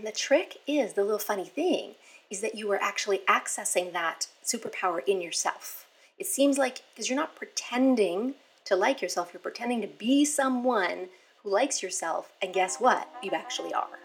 And the trick is the little funny thing is that you are actually accessing that superpower in yourself. It seems like because you're not pretending to like yourself, you're pretending to be someone who likes yourself, and guess what? You actually are.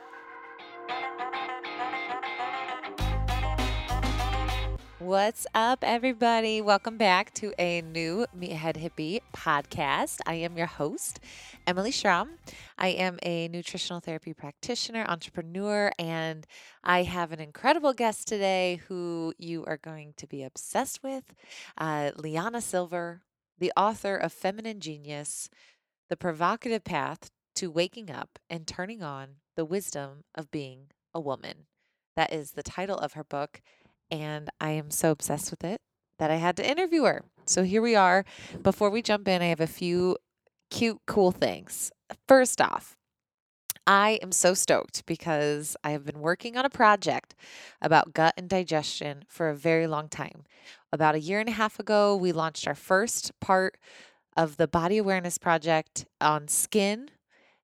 What's up, everybody? Welcome back to a new Meathead Hippie podcast. I am your host, Emily Schromm. I am a nutritional therapy practitioner, entrepreneur, and I have an incredible guest today who you are going to be obsessed with uh, LiYana Silver, the author of Feminine Genius The Provocative Path to Waking Up and Turning On the Wisdom of Being a Woman. That is the title of her book and I am so obsessed with it that I had to interview her. So here we are. Before we jump in, I have a few cute, cool things. First off, I am so stoked because I have been working on a project about gut and digestion for a very long time. About a year and a half ago, we launched our first part of the body awareness project on skin.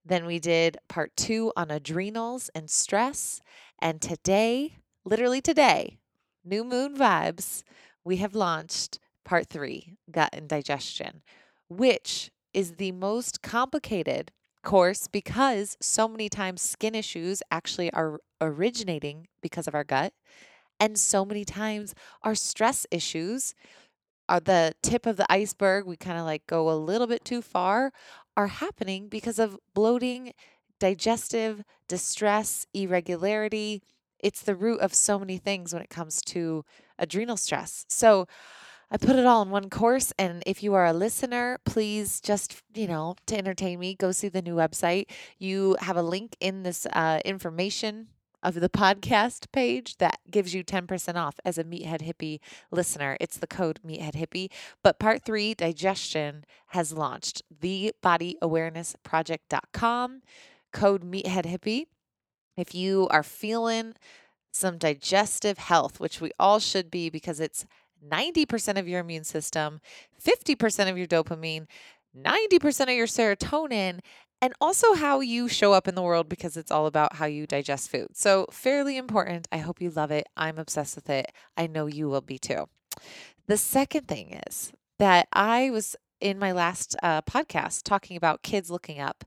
Then we did part two on adrenals and stress. And today, literally today, New Moon Vibes, we have launched part three gut and digestion, which is the most complicated course because so many times skin issues actually are originating because of our gut. And so many times our stress issues are the tip of the iceberg. We kind of like go a little bit too far, are happening because of bloating, digestive distress, irregularity, it's the root of so many things when it comes to adrenal stress. So I put it all in one course. And if you are a listener, please just, you know, to entertain me, go see the new website. You have a link in this uh, information of the podcast page that gives you 10% off as a Meathead Hippie listener. It's the code Meathead Hippie. But part three, digestion, has launched. Thebodyawarenessproject.com, code Meathead Hippie. If you are feeling some digestive health, which we all should be because it's 90% of your immune system, 50% of your dopamine, 90% of your serotonin, and also how you show up in the world because it's all about how you digest food. So, fairly important. I hope you love it. I'm obsessed with it. I know you will be too. The second thing is that I was in my last uh, podcast talking about kids looking up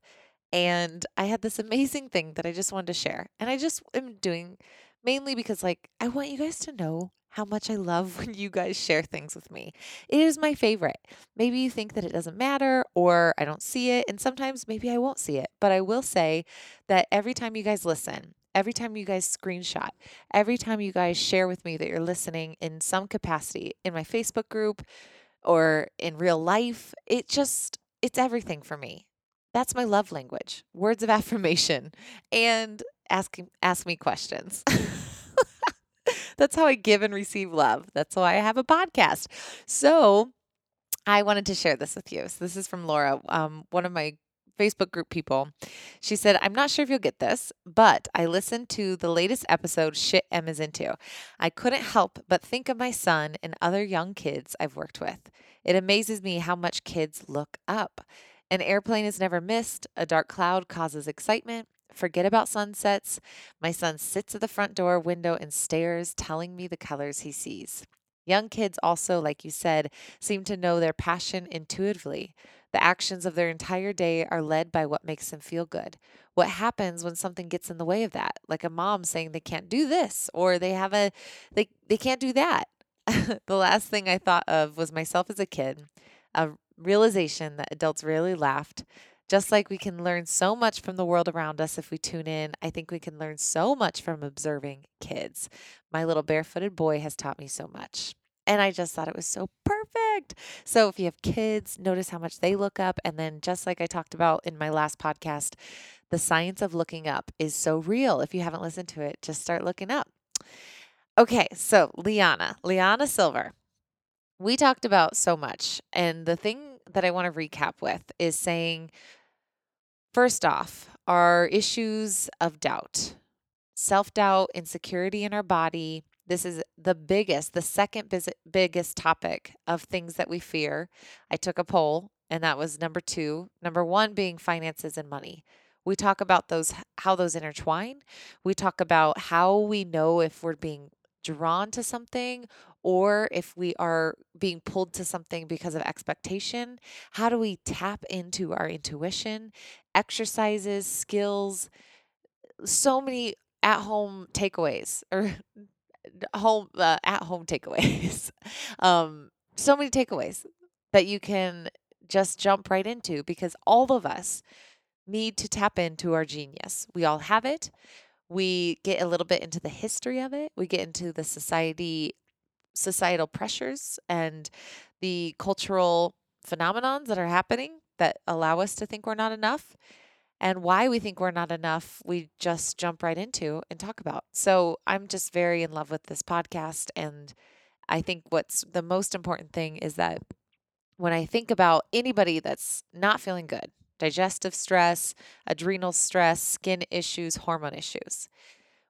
and I had this amazing thing that I just wanted to share. And I just am doing mainly because, like, I want you guys to know how much I love when you guys share things with me. It is my favorite. Maybe you think that it doesn't matter or I don't see it. And sometimes maybe I won't see it. But I will say that every time you guys listen, every time you guys screenshot, every time you guys share with me that you're listening in some capacity in my Facebook group or in real life, it just, it's everything for me. That's my love language. Words of affirmation and asking ask me questions. That's how I give and receive love. That's why I have a podcast. So I wanted to share this with you. So this is from Laura, um, one of my Facebook group people. She said, I'm not sure if you'll get this, but I listened to the latest episode Shit M is Into. I couldn't help but think of my son and other young kids I've worked with. It amazes me how much kids look up. An airplane is never missed. A dark cloud causes excitement. Forget about sunsets. My son sits at the front door window and stares, telling me the colors he sees. Young kids also, like you said, seem to know their passion intuitively. The actions of their entire day are led by what makes them feel good. What happens when something gets in the way of that? Like a mom saying they can't do this or they have a they they can't do that. the last thing I thought of was myself as a kid. A realization that adults rarely laughed. Just like we can learn so much from the world around us if we tune in, I think we can learn so much from observing kids. My little barefooted boy has taught me so much. And I just thought it was so perfect. So if you have kids, notice how much they look up. And then, just like I talked about in my last podcast, the science of looking up is so real. If you haven't listened to it, just start looking up. Okay, so LiYana, LiYana Silver we talked about so much. And the thing that I want to recap with is saying, first off, our issues of doubt, self doubt, insecurity in our body. This is the biggest, the second biggest topic of things that we fear. I took a poll, and that was number two. Number one being finances and money. We talk about those how those intertwine. We talk about how we know if we're being drawn to something or if we are being pulled to something because of expectation. How do we tap into our intuition, exercises, skills, so many at home takeaways or home uh, at home takeaways. um, so many takeaways that you can just jump right into because all of us need to tap into our genius. We all have it. We get a little bit into the history of it. We get into the society societal pressures and the cultural phenomenons that are happening that allow us to think we're not enough and why we think we're not enough, we just jump right into and talk about. So I'm just very in love with this podcast. And I think what's the most important thing is that when I think about anybody that's not feeling good, digestive stress, adrenal stress, skin issues, hormone issues,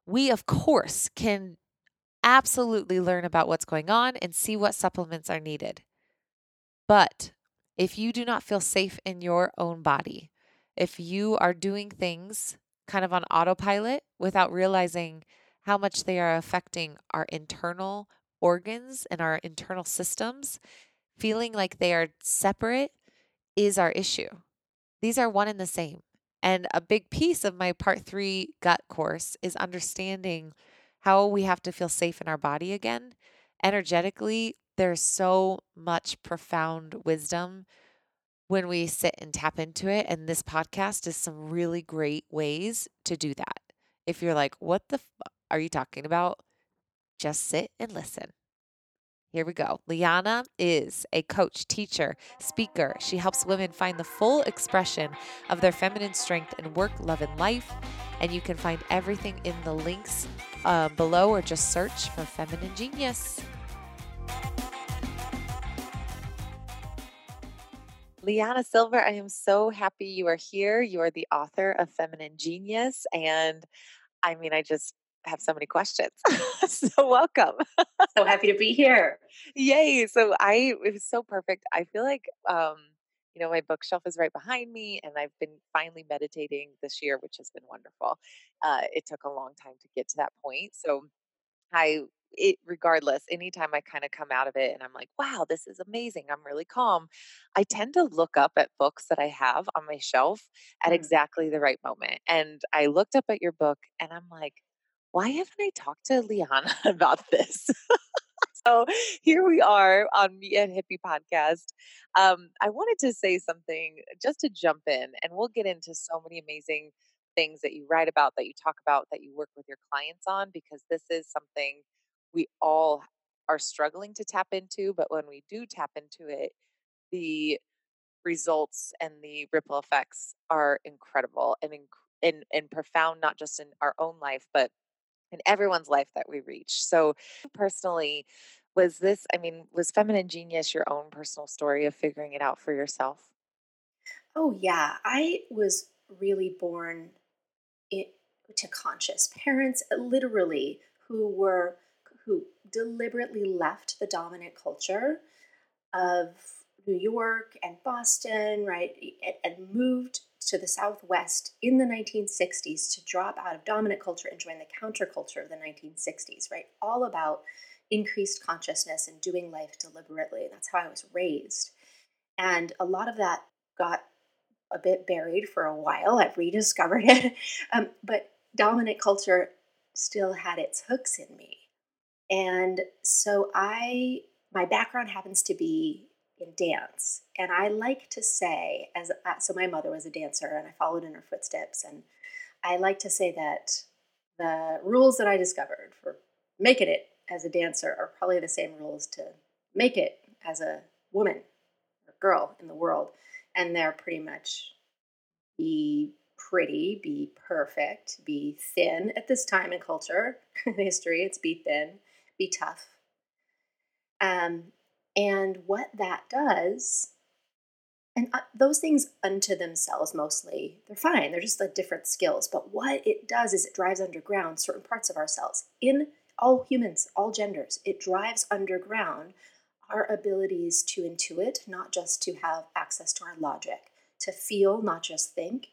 we, of course, can absolutely learn about what's going on and see what supplements are needed. But if you do not feel safe in your own body, if you are doing things kind of on autopilot without realizing how much they are affecting our internal organs and our internal systems, feeling like they are separate is our issue. These are one and the same. And a big piece of my part three gut course is understanding how we have to feel safe in our body again. Energetically, there's so much profound wisdom when we sit and tap into it. And this podcast is some really great ways to do that. If you're like, what the f- are you talking about? Just sit and listen. Here we go. LiYana is a coach, teacher, speaker. She helps women find the full expression of their feminine strength in work, love, and life. And you can find everything in the links uh, below or just search for Feminine Genius. LiYana Silver, I am so happy you are here. You are the author of Feminine Genius. And I mean, I just have so many questions. so welcome. so happy to be here. Yay. So I it was so perfect. I feel like um, you know, my bookshelf is right behind me and I've been finally meditating this year, which has been wonderful. Uh, it took a long time to get to that point. So I it regardless anytime i kind of come out of it and i'm like wow this is amazing i'm really calm i tend to look up at books that i have on my shelf at mm. exactly the right moment and i looked up at your book and i'm like why haven't i talked to LiYana about this so here we are on Meathead Hippie podcast. Um, I wanted to say something just to jump in, and we'll get into so many amazing things that you write about, that you talk about, that you work with your clients on, because this is something we all are struggling to tap into. But when we do tap into it, the results and the ripple effects are incredible and, and, and profound, not just in our own life, but in everyone's life that we reach. So, personally, was this, I mean, was Feminine Genius your own personal story of figuring it out for yourself? Oh, yeah. I was really born it, to conscious parents, uh, literally, who were who deliberately left the dominant culture of New York and Boston, right, and moved to the Southwest in the 1960s to drop out of dominant culture and join the counterculture of the 1960s, right? All about increased consciousness and doing life deliberately. That's how I was raised. And a lot of that got a bit buried for a while. I've rediscovered it. Um, but dominant culture still had its hooks in me. And so I, my background happens to be in dance. And I like to say, as so my mother was a dancer and I followed in her footsteps. And I like to say that the rules that I discovered for making it as a dancer are probably the same rules to make it as a woman or girl in the world. And they're pretty much be pretty, be perfect, be thin at this time in culture, in history, it's be thin, be tough. Um, and what that does, and uh, those things unto themselves mostly, they're fine. They're just like different skills. But what it does is it drives underground certain parts of ourselves in all humans, all genders. It drives underground our abilities to intuit, not just to have access to our logic, to feel, not just think.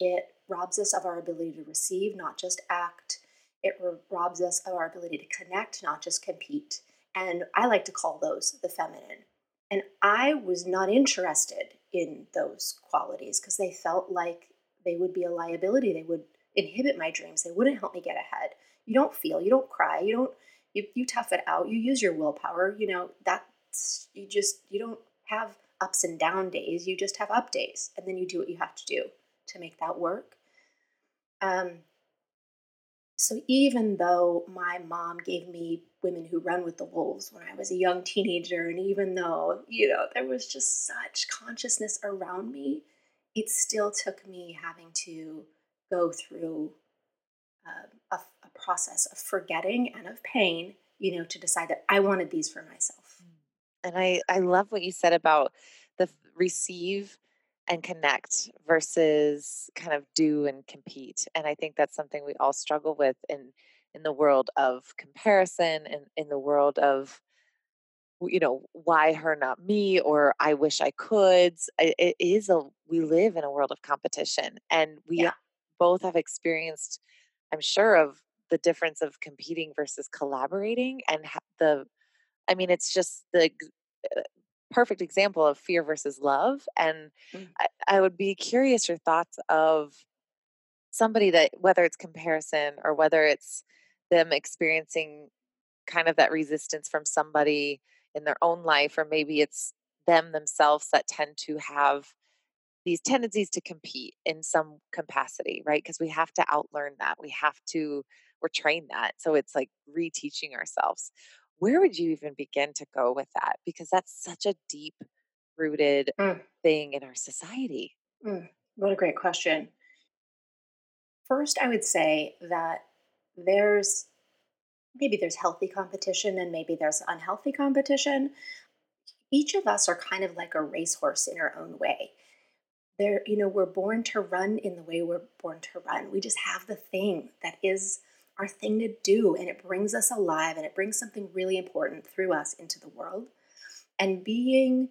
It robs us of our ability to receive, not just act. It robs us of our ability to connect, not just compete. And I like to call those the feminine. And I was not interested in those qualities because they felt like they would be a liability. They would inhibit my dreams. They wouldn't help me get ahead. You don't feel, you don't cry, you don't you, you tough it out. You use your willpower. You know, that's you just you don't have ups and down days. You just have up days. And then you do what you have to do to make that work. Um so even though my mom gave me women who run with the wolves when I was a young teenager, and even though, you know, there was just such consciousness around me, it still took me having to go through uh, a, a, process of forgetting and of pain, you know, to decide that I wanted these for myself. Mm. And I, I love what you said about the receive and connect versus kind of do and compete. And I think that's something we all struggle with in in the world of comparison and in the world of you know why her not me or i wish i could it is a we live in a world of competition and we yeah. both have experienced i'm sure of the difference of competing versus collaborating and the i mean it's just the uh, perfect example of fear versus love. And mm. I, I would be curious your thoughts of somebody that, whether it's comparison or whether it's them experiencing kind of that resistance from somebody in their own life, or maybe it's them themselves that tend to have these tendencies to compete in some capacity, right? Because we have to outlearn that. We have to, we're trained that. So it's like reteaching ourselves where would you even begin to go with that? Because that's such a deep rooted mm. thing in our society. Mm. What a great question. First, I would say that there's maybe there's healthy competition and maybe there's unhealthy competition. Each of us are kind of like a racehorse in our own way. There, you know, we're born to run in the way we're born to run. We just have the thing that is our thing to do and it brings us alive and it brings something really important through us into the world. And being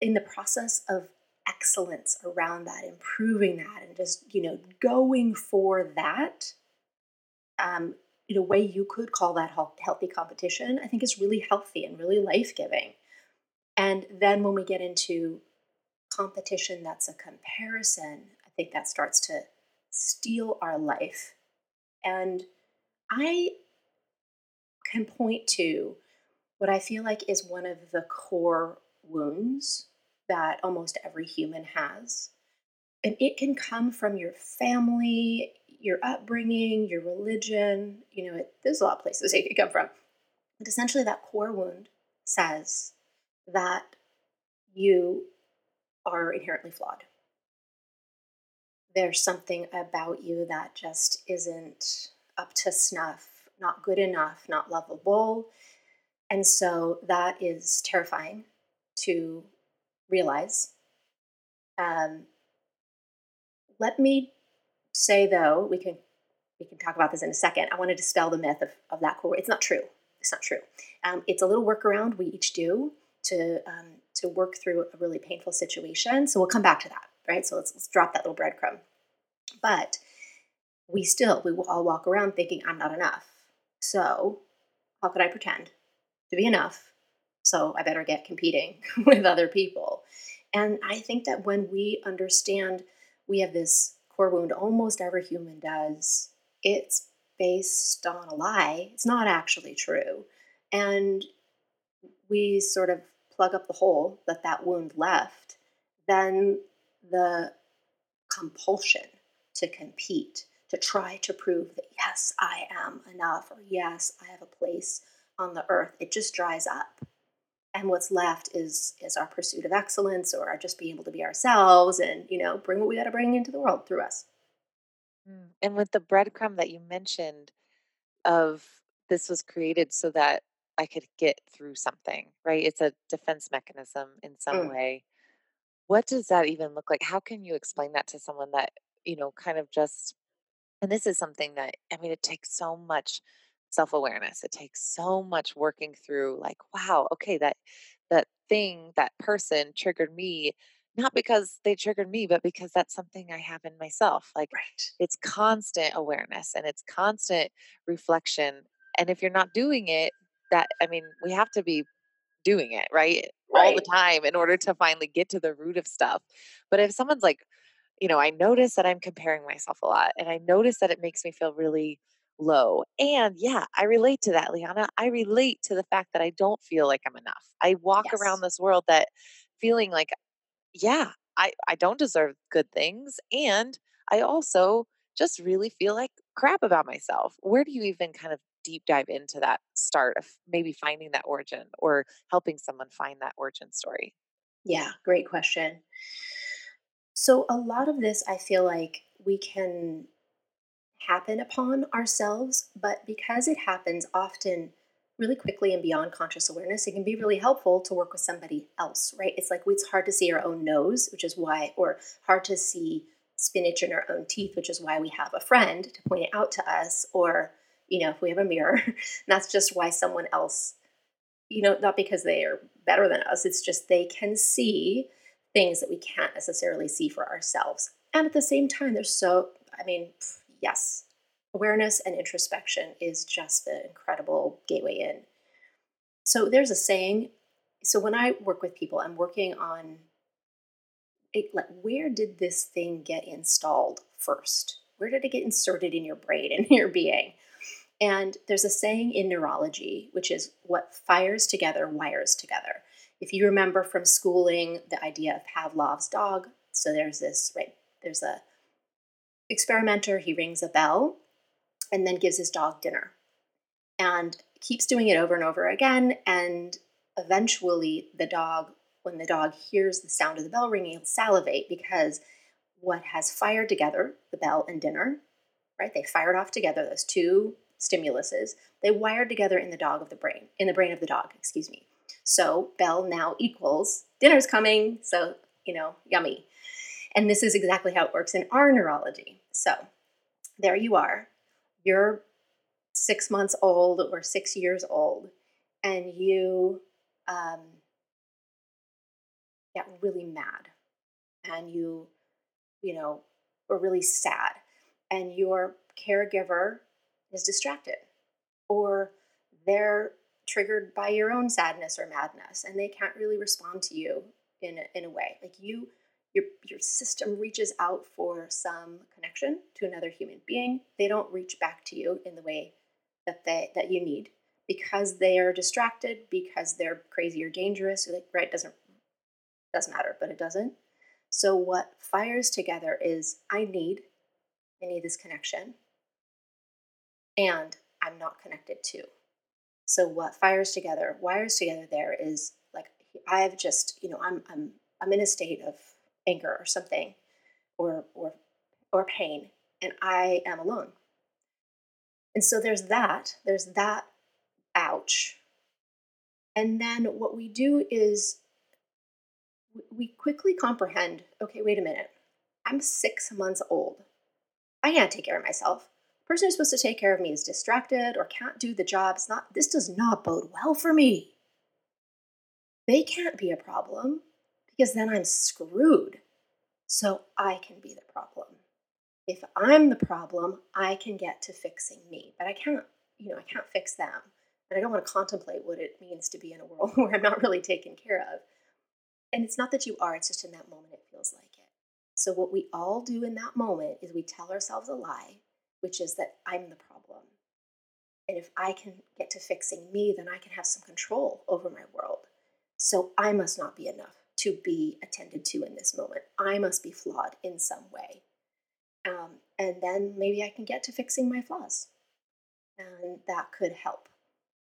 in the process of excellence around that, improving that, and just, you know, going for that um, in a way you could call that healthy competition, I think is really healthy and really life giving. And then when we get into competition that's a comparison, I think that starts to steal our life and I can point to what I feel like is one of the core wounds that almost every human has. And it can come from your family, your upbringing, your religion. You know, it, there's a lot of places it could come from. But essentially, that core wound says that you are inherently flawed there's something about you that just isn't up to snuff, not good enough, not lovable. And so that is terrifying to realize. Um, let me say though, we can we can talk about this in a second. I want to dispel the myth of, of that core. It's not true. It's not true. Um, it's a little workaround we each do to um, to work through a really painful situation. So we'll come back to that right? So let's, let's drop that little breadcrumb. But we still, we will all walk around thinking, I'm not enough. So how could I pretend to be enough? So I better get competing with other people. And I think that when we understand we have this core wound, almost every human does, it's based on a lie. It's not actually true. And we sort of plug up the hole that that wound left, then the compulsion to compete, to try to prove that, yes, I am enough, or yes, I have a place on the earth, it just dries up. And what's left is is our pursuit of excellence or just being able to be ourselves and, you know, bring what we got to bring into the world through us. Mm. And with the breadcrumb that you mentioned of this was created so that I could get through something, right? It's a defense mechanism in some mm. way. What does that even look like? How can you explain that to someone that, you know, kind of just and this is something that I mean it takes so much self-awareness. It takes so much working through like, wow, okay, that that thing, that person triggered me not because they triggered me, but because that's something I have in myself. Like Right. it's constant awareness and it's constant reflection. And if you're not doing it, that, I mean, we have to be doing it, right? All the time in order to finally get to the root of stuff. But if someone's like, you know, I notice that I'm comparing myself a lot and I notice that it makes me feel really low. And yeah, I relate to that, LiYana. I relate to the fact that I don't feel like I'm enough. I walk around this world that feeling like, yeah, I, I don't deserve good things. And I also just really feel like crap about myself. Where do you even kind of deep dive into that start of maybe finding that origin or helping someone find that origin story? Yeah, great question. So, a lot of this I feel like we can happen upon ourselves, but because it happens often really quickly and beyond conscious awareness, it can be really helpful to work with somebody else, right? It's like it's hard to see our own nose, which is why, or hard to see spinach in our own teeth, which is why we have a friend to point it out to us, or, you know, if we have a mirror, that's just why someone else, you know, not because they are better than us, it's just they can see things that we can't necessarily see for ourselves. And at the same time, they're so, I mean, yes, awareness and introspection is just the incredible gateway in. So there's a saying. So when I work with people, I'm working on it, like where did this thing get installed first? Where did it get inserted in your brain and your being? And there's a saying in neurology, which is what fires together wires together. If you remember from schooling the idea of Pavlov's dog, so there's this, right? There's a experimenter, he rings a bell and then gives his dog dinner and keeps doing it over and over again. And eventually, the dog, when the dog hears the sound of the bell ringing, he'll salivate because what has fired together, the bell and dinner, right? They fired off together those two stimuluses. They wired together in the dog of the brain, in the brain of the dog, excuse me. So bell now equals dinner's coming. So, you know, yummy. And this is exactly how it works in our neurology. So there you are. You're six months old or six years old, and you um, get really mad and you, you know, are really sad, and your caregiver is distracted or they're triggered by your own sadness or madness and they can't really respond to you in a, in a way. Like you your your system reaches out for some connection to another human being. They don't reach back to you in the way that they that you need because they are distracted because they're crazy or dangerous like right doesn't doesn't matter but it doesn't. So what fires together is i need i need this connection and i'm not connected to. So what fires together wires together there is like i've just you know i'm i'm i'm in a state of anger or something or or or pain and i am alone. And so there's that there's that ouch. And then what we do is we quickly comprehend okay wait a minute. I'm six months old. I can't take care of myself person who's supposed to take care of me is distracted or can't do the job it's not this does not bode well for me. They can't be a problem because then i'm screwed. So i can be the problem. If i'm the problem i can get to fixing me but i can't you know i can't fix them. And i don't want to contemplate what it means to be in a world where i'm not really taken care of. And it's not that you are, it's just in that moment it feels like it. So, what we all do in that moment is we tell ourselves a lie, which is that I'm the problem. And if I can get to fixing me, then I can have some control over my world. So, I must not be enough to be attended to in this moment. I must be flawed in some way. Um, and then maybe I can get to fixing my flaws. And that could help.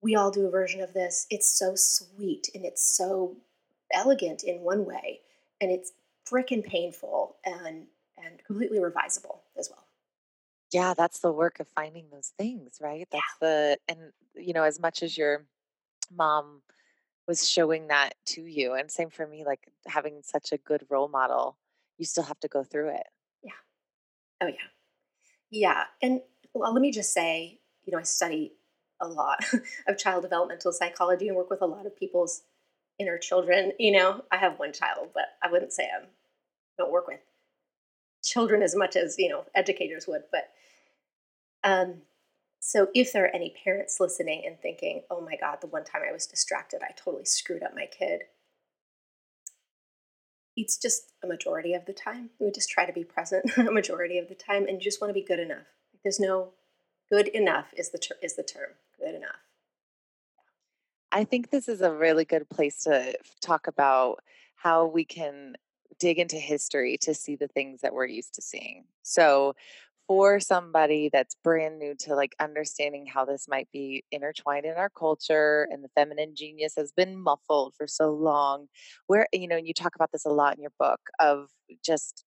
We all do a version of this. It's so sweet and it's so elegant in one way, and it's freaking painful and and completely revisable as well. Yeah, that's the work of finding those things, right? Yeah. That's the, and, you know, as much as your mom was showing that to you, and same for me, like having such a good role model, you still have to go through it. Yeah. Oh yeah. Yeah. And well, let me just say, you know, I study a lot of child developmental psychology and work with a lot of people's inner children. You know, I have one child, but I wouldn't say I don't work with children as much as you know educators would. But um, so if there are any parents listening and thinking, "Oh my God, the one time I was distracted, I totally screwed up my kid," it's just a majority of the time. We just try to be present a majority of the time, and just want to be good enough. There's no good enough is the ter- is the term. Good enough. I think this is a really good place to talk about how we can dig into history to see the things that we're used to seeing. So, for somebody that's brand new to like understanding how this might be intertwined in our culture and the feminine genius has been muffled for so long, where, you know, and you talk about this a lot in your book of just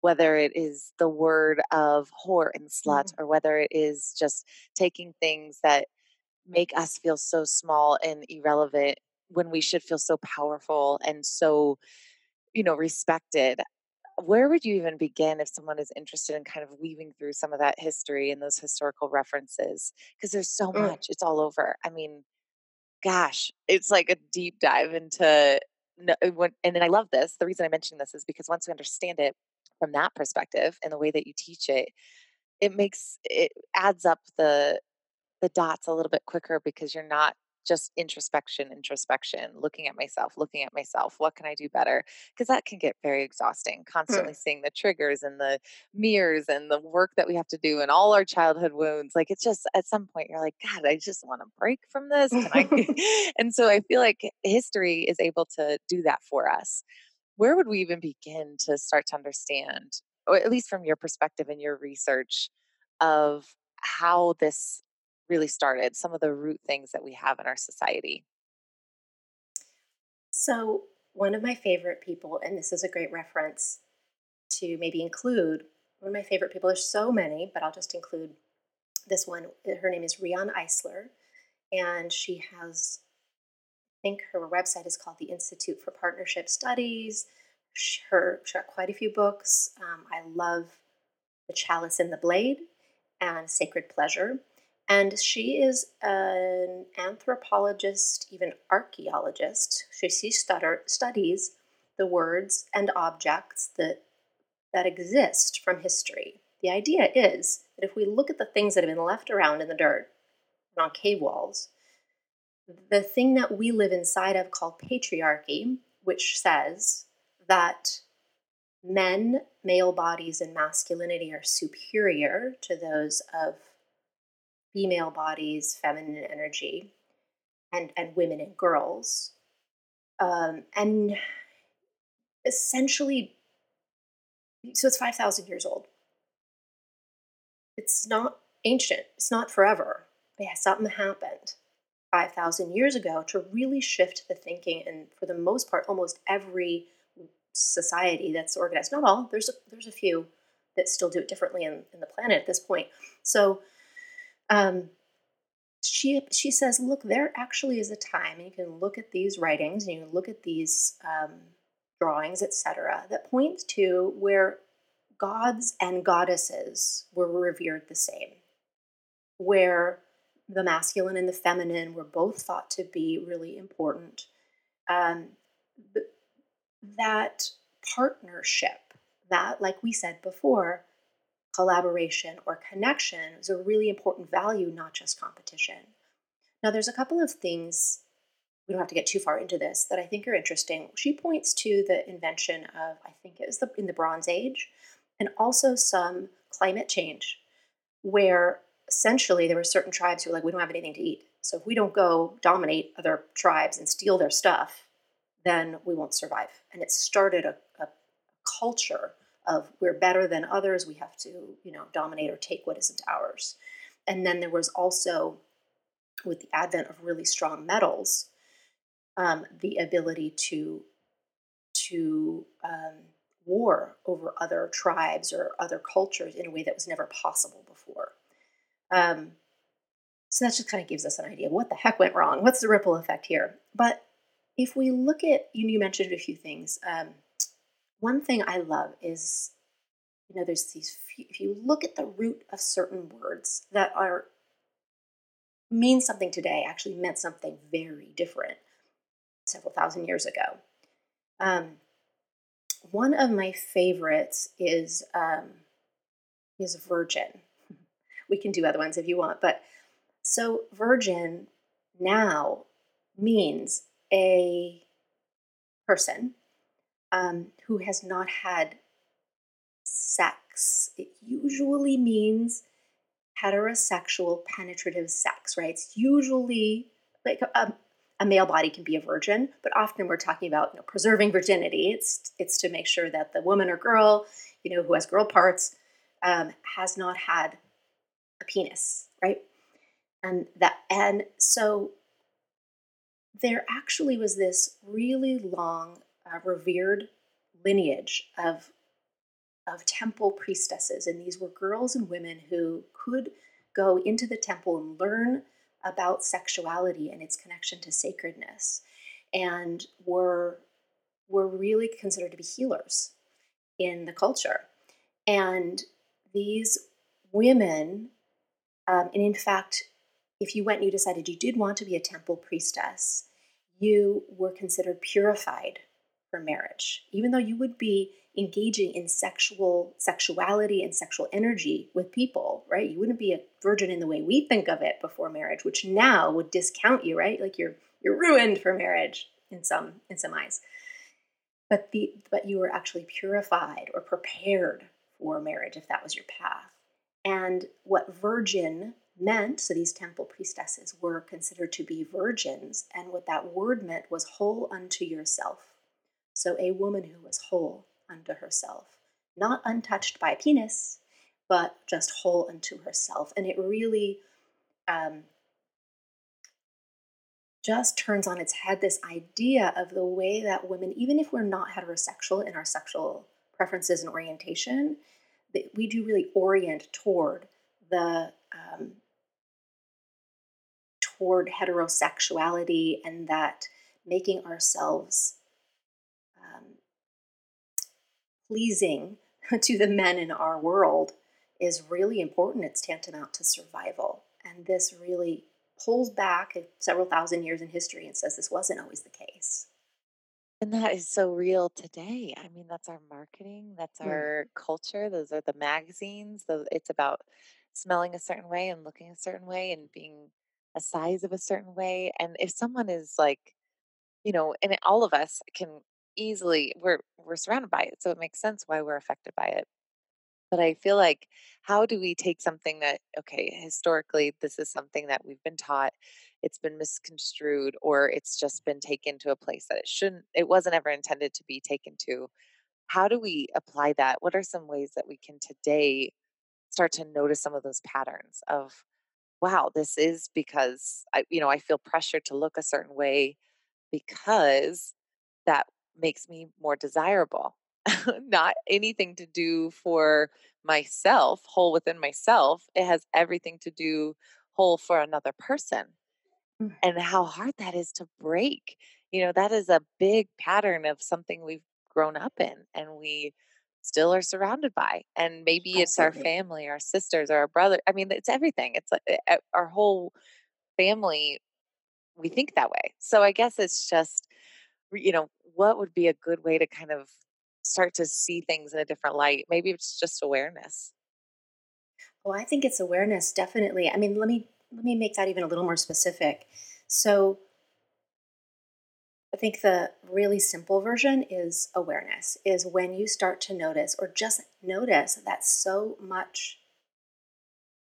whether it is the word of whore and slut Mm. or whether it is just taking things that make us feel so small and irrelevant when we should feel so powerful and so you know respected where would you even begin if someone is interested in kind of weaving through some of that history and those historical references because there's so Mm. much it's all over i mean gosh it's like a deep dive into uh, and then i love this the reason i mention this is because once we understand it from that perspective and the way that you teach it it makes it adds up the the dots a little bit quicker because you're not just introspection, introspection, looking at myself, looking at myself. What can I do better? Because that can get very exhausting, Mm. constantly seeing the triggers and the mirrors and the work that we have to do and all our childhood wounds. Like it's just at some point you're like, God, I just want to break from this. Can I? and so I feel like history is able to do that for us. Where would we even begin to start to understand, or at least from your perspective and your research, of how this really started, some of the root things that we have in our society. so one of my favorite people, and this is a great reference to maybe include one of my favorite people. There's so many, but I'll just include this one. Her name is Riane Eisler, and she has, I think her website is called the Institute for Partnership Studies. Sh- Her, she got quite a few books. Um, I love The Chalice and the Blade and Sacred Pleasure. And she is an anthropologist, even archaeologist. She, stutter, studies the words and objects that that exist from history. The idea is that if we look at the things that have been left around in the dirt and on cave walls, the thing that we live inside of called patriarchy, which says that men, male bodies, and masculinity are superior to those of female bodies, feminine energy, and, and women and girls. Um, and essentially, so it's 5,000 years old. It's not ancient, it's not forever. But yeah, something happened 5,000 years ago to really shift the thinking. And for the most part, almost every society that's organized, not all, there's a, there's a few that still do it differently in, in the planet at this point. So um, she, she says, look, there actually is a time, and you can look at these writings and you can look at these um, drawings, etc., that points to where gods and goddesses were revered the same, where the masculine and the feminine were both thought to be really important. Um, that partnership, that, like we said before, collaboration or connection is a really important value, not just competition. Now, there's a couple of things, we don't have to get too far into this, that I think are interesting. She points to the invention of, I think it was the, in the Bronze Age, and also some climate change, where essentially there were certain tribes who were like, we don't have anything to eat. So if we don't go dominate other tribes and steal their stuff, then we won't survive. And it started a, a culture of we're better than others. We have to, you know, dominate or take what isn't ours. And then there was also, with the advent of really strong metals, um, the ability to to um, war over other tribes or other cultures in a way that was never possible before. Um, so that just kind of gives us an idea of what the heck went wrong. What's the ripple effect here? But if we look at, you, mentioned a few things. Um, one thing I love is, you know, there's these. Few, if you look at the root of certain words that are mean something today, actually meant something very different. several thousand years ago. Um, one of my favorites is um, is virgin. We can do other ones if you want, but so virgin now means a person um, who has not had sex. It usually means heterosexual penetrative sex, right? It's usually like a, um, a male body can be a virgin, but often we're talking about you know, preserving virginity. It's it's to make sure that the woman or girl, you know, who has girl parts, um, has not had a penis, right? And that and so there actually was this really long, revered lineage of of temple priestesses, and these were girls and women who could go into the temple and learn about sexuality and its connection to sacredness and were were really considered to be healers in the culture. And these women um, and in fact if you went and you decided you did want to be a temple priestess you were considered purified for marriage even though you would be engaging in sexual sexuality and sexual energy with people, right? You wouldn't be a virgin in the way we think of it before marriage, which now would discount you, right? Like you're you're ruined for marriage in some in some eyes. But the but you were actually purified or prepared for marriage if that was your path. And what virgin meant, so these temple priestesses were considered to be virgins, and what that word meant was whole unto yourself. So a woman who was whole unto herself, not untouched by penis, but just whole unto herself. And it really um, just turns on its head this idea of the way that women, even if we're not heterosexual in our sexual preferences and orientation, that we do really orient toward the um, toward heterosexuality and that making ourselves pleasing to the men in our world is really important. It's tantamount to survival. And this really pulls back several thousand years in history and says this wasn't always the case. And that is so real today. I mean, that's our marketing, that's Mm. our culture, those are the magazines. It's about smelling a certain way and looking a certain way and being a size of a certain way. And if someone is like, you know, and all of us can easily we're we're surrounded by it, so it makes sense why we're affected by it. But I feel like how do we take something that okay, historically this is something that we've been taught, it's been misconstrued or it's just been taken to a place that it shouldn't it wasn't ever intended to be taken to. How do we apply that? What are some ways that we can today start to notice some of those patterns of wow, this is because I you know, I feel pressured to look a certain way because that makes me more desirable. Not anything to do for myself, whole within myself. It has everything to do whole for another person. Mm. And how hard that is to break. You know, that is a big pattern of something we've grown up in and we still are surrounded by. And maybe it's our family, our sisters, or our brother. I mean, it's everything. It's like eh, our whole family, we think that way. So I guess it's just you know, what would be a good way to kind of start to see things in a different light? Maybe it's just awareness. Well, I think it's awareness, definitely. I mean, let me let me make that even a little more specific. So I think the really simple version is awareness, is when you start to notice or just notice that so much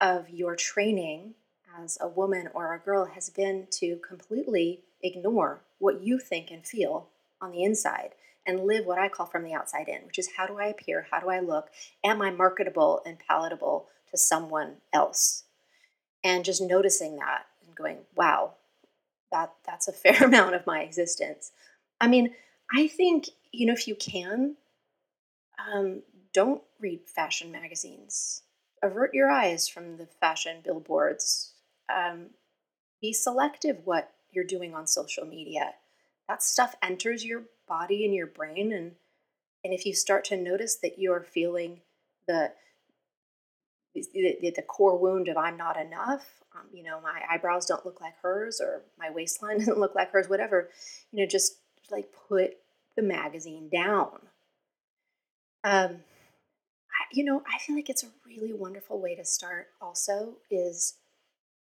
of your training as a woman or a girl has been to completely ignore what you think and feel on the inside and live what I call from the outside in, which is how do I appear? How do I look? Am I marketable and palatable to someone else? And just noticing that and going, wow, that that's a fair amount of my existence. I mean, I think, you know, if you can, um, don't read fashion magazines. Avert your eyes from the fashion billboards. Um, be selective what you're doing on social media. That stuff enters your body and your brain, and and if you start to notice that you're feeling the the, the core wound of I'm not enough, um, you know, my eyebrows don't look like hers or my waistline doesn't look like hers, whatever, you know, just like put the magazine down. Um, I, you know, I feel like it's a really wonderful way to start. Also, is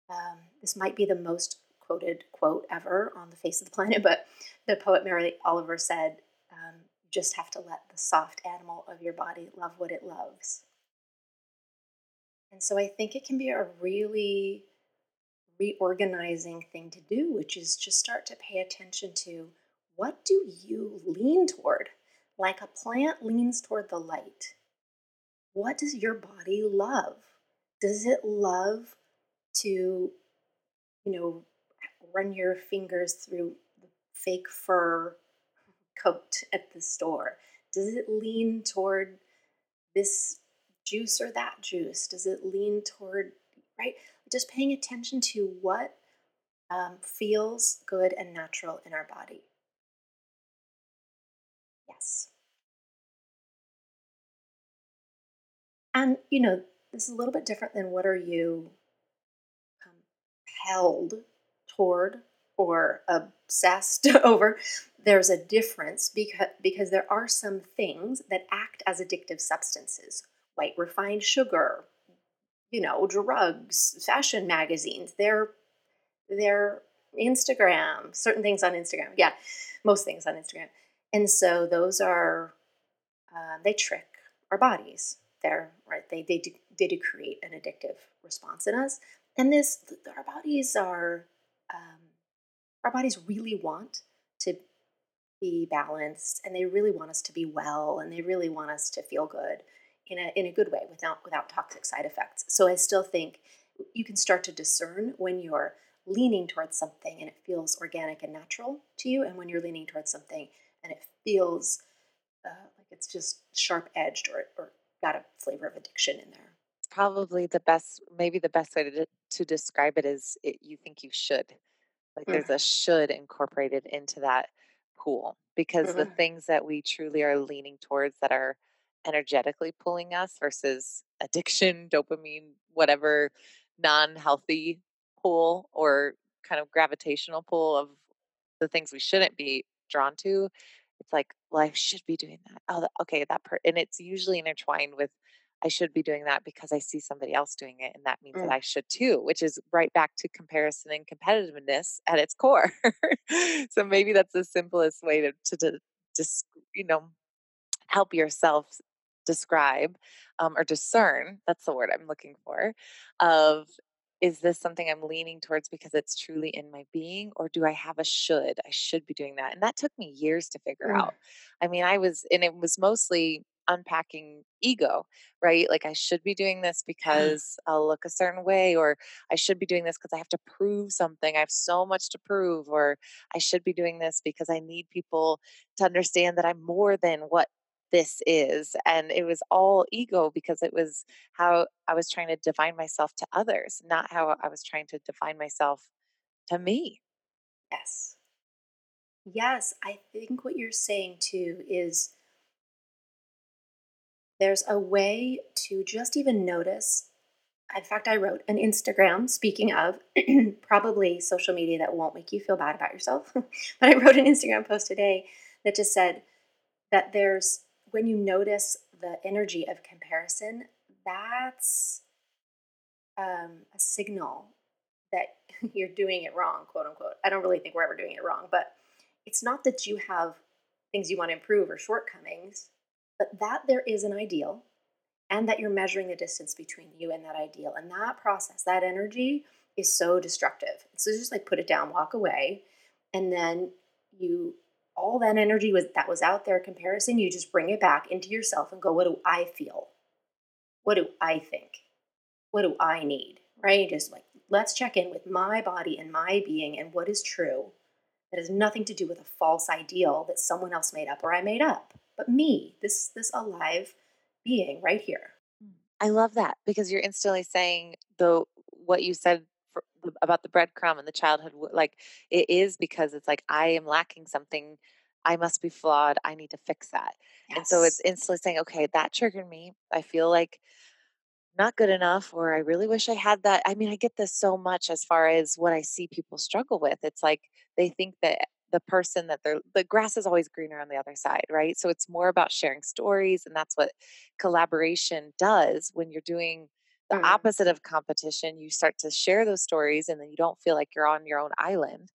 um, this might be the most quoted quote ever on the face of the planet, but the poet Mary Oliver said, um, just have to let the soft animal of your body love what it loves." And so I think it can be a really reorganizing thing to do, which is just start to pay attention to what do you lean toward? Like a plant leans toward the light. What does your body love? Does it love to, you know, run your fingers through the fake fur coat at the store? Does it lean toward this juice or that juice? Does it lean toward, right? Just paying attention to what um, feels good and natural in our body. Yes. And, you know, this is a little bit different than what are you compelled toward or obsessed over. There's a difference because, because there are some things that act as addictive substances white refined sugar, you know, drugs, fashion magazines, their their Instagram, certain things on Instagram. Yeah, most things on Instagram. And so those are uh, they trick our bodies. They're right. They they they do create an addictive response in us. And this our bodies are um, our bodies really want to be balanced and they really want us to be well and they really want us to feel good in a in a good way without without toxic side effects. So I still think you can start to discern when you're leaning towards something and it feels organic and natural to you, and when you're leaning towards something and it feels uh, like it's just sharp edged or or got a flavor of addiction in there. Probably the best, maybe the best way to to describe it is it, you think you should. Like Mm. there's a should incorporated into that pool because the Mhm. things that we truly are leaning towards that are energetically pulling us versus addiction, dopamine, whatever non healthy pull or kind of gravitational pull of the things we shouldn't be drawn to. It's like, well, I should be doing that. Oh, that, okay, that part, and it's usually intertwined with I should be doing that because I see somebody else doing it, and that means that Mm. I should too, which is right back to comparison and competitiveness at its core. so maybe that's the simplest way to to, to just you know help yourself describe um, or discern that's the word i'm looking for of is this something i'm leaning towards because it's truly in my being or do i have a should i should be doing that and that took me years to figure Mm. out i mean i was and it was mostly unpacking ego right like i should be doing this Yeah. because i'll look a certain way or i should be doing this because i have to prove something i have so much to prove or i should be doing this because i need people to understand that i'm more than what this is and it was all ego because it was how i was trying to define myself to others not how i was trying to define myself to me Yes. Yes, I think what you're saying too is there's a way to just even notice. In fact, I wrote an Instagram, speaking of probably social media that won't make you feel bad about yourself, but I wrote an Instagram post today that just said that there's when you notice the energy of comparison, that's um, a signal that you're doing it wrong, quote unquote. I don't really think we're ever doing it wrong, but it's not that you have things you want to improve or shortcomings, but that there is an ideal and that you're measuring the distance between you and that ideal. And that process, that energy is so destructive. So just like put it down, walk away, and then you all that energy was that was out there comparison, you just bring it back into yourself and go, what do I feel? What do I think? What do I need? Right? Just like let's check in with my body and my being and what is true. That has nothing to do with a false ideal that someone else made up or I made up, but me, this this alive being right here. Mm. i love that because you're instantly saying the what you said for, about the breadcrumb and the childhood like it is because it's like i am lacking something i must be flawed i need to fix that and so it's instantly saying okay that triggered me i feel like not good enough or I really wish I had that. I mean, I get this so much as far as what I see people struggle with. It's like they think that the person that they're the grass is always greener on the other side, right? So it's more about sharing stories and that's what collaboration does when you're doing the Mm, opposite of competition. You start to share those stories and then you don't feel like you're on your own island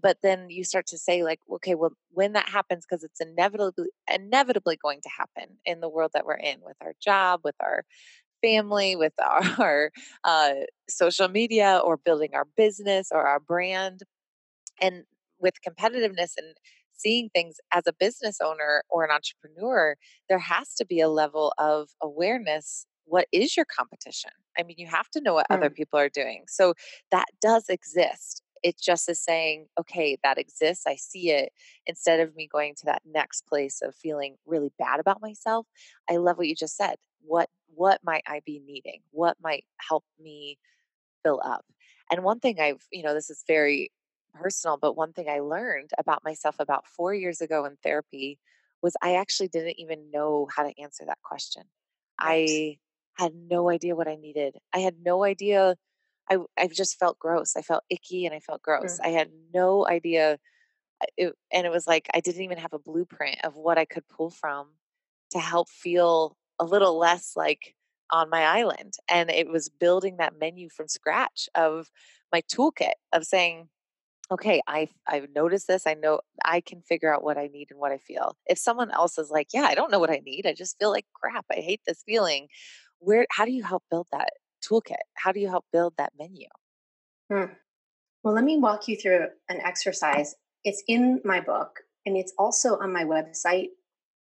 but then you start to say like okay well when that happens because it's inevitably inevitably going to happen in the world that we're in with our job with our family with our uh, social media or building our business or our brand and with competitiveness and seeing things as a business owner or an entrepreneur there has to be a level of awareness what is your competition? I mean you have to know what other mm, people are doing. So that does exist. It just is saying okay that exists i see it instead of me going to that next place of feeling really bad about myself. I love what you just said. What what might i be needing? What might help me fill up. And one thing I've, you know, this is very personal, but one thing I learned about myself about four years ago in therapy was I actually didn't even know how to answer that question. right. I had no idea what I needed. I had no idea. I, I just felt gross. I felt icky and I felt gross. Mm, I had no idea. uh, It, and it was like I didn't even have a blueprint of what I could pull from to help feel a little less like on my island. And it was building that menu from scratch of my toolkit of saying, okay, I've I've noticed this. I know I can figure out what I need and what I feel. If someone else is like, yeah, I don't know what I need. I just feel like crap. I hate this feeling. Where how do you help build that toolkit? How do you help build that menu? mm. Well, let me walk you through an exercise. It's in my book and it's also on my website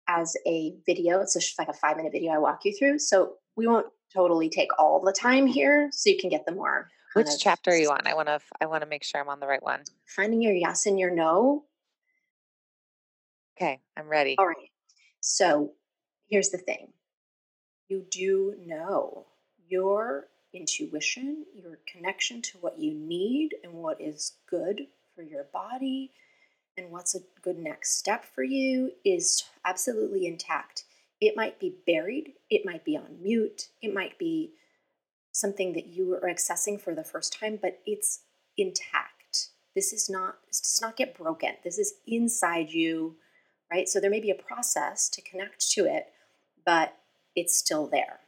as a video. It's just like a five minute video I walk you through. So we won't totally take all the time here so you can get the more Which chapter are you on? I want to I want to make sure I'm on the right one. finding your yes and your no. Okay, I'm ready. All right. So here's the thing you do know your intuition, your connection to what you need and what is good for your body and what's a good next step for you is absolutely intact. It might be buried, it might be on mute, it might be something that you are accessing for the first time, but it's intact. This is not this does not get broken. This is inside you, right? So there may be a process to connect to it, but it's still there.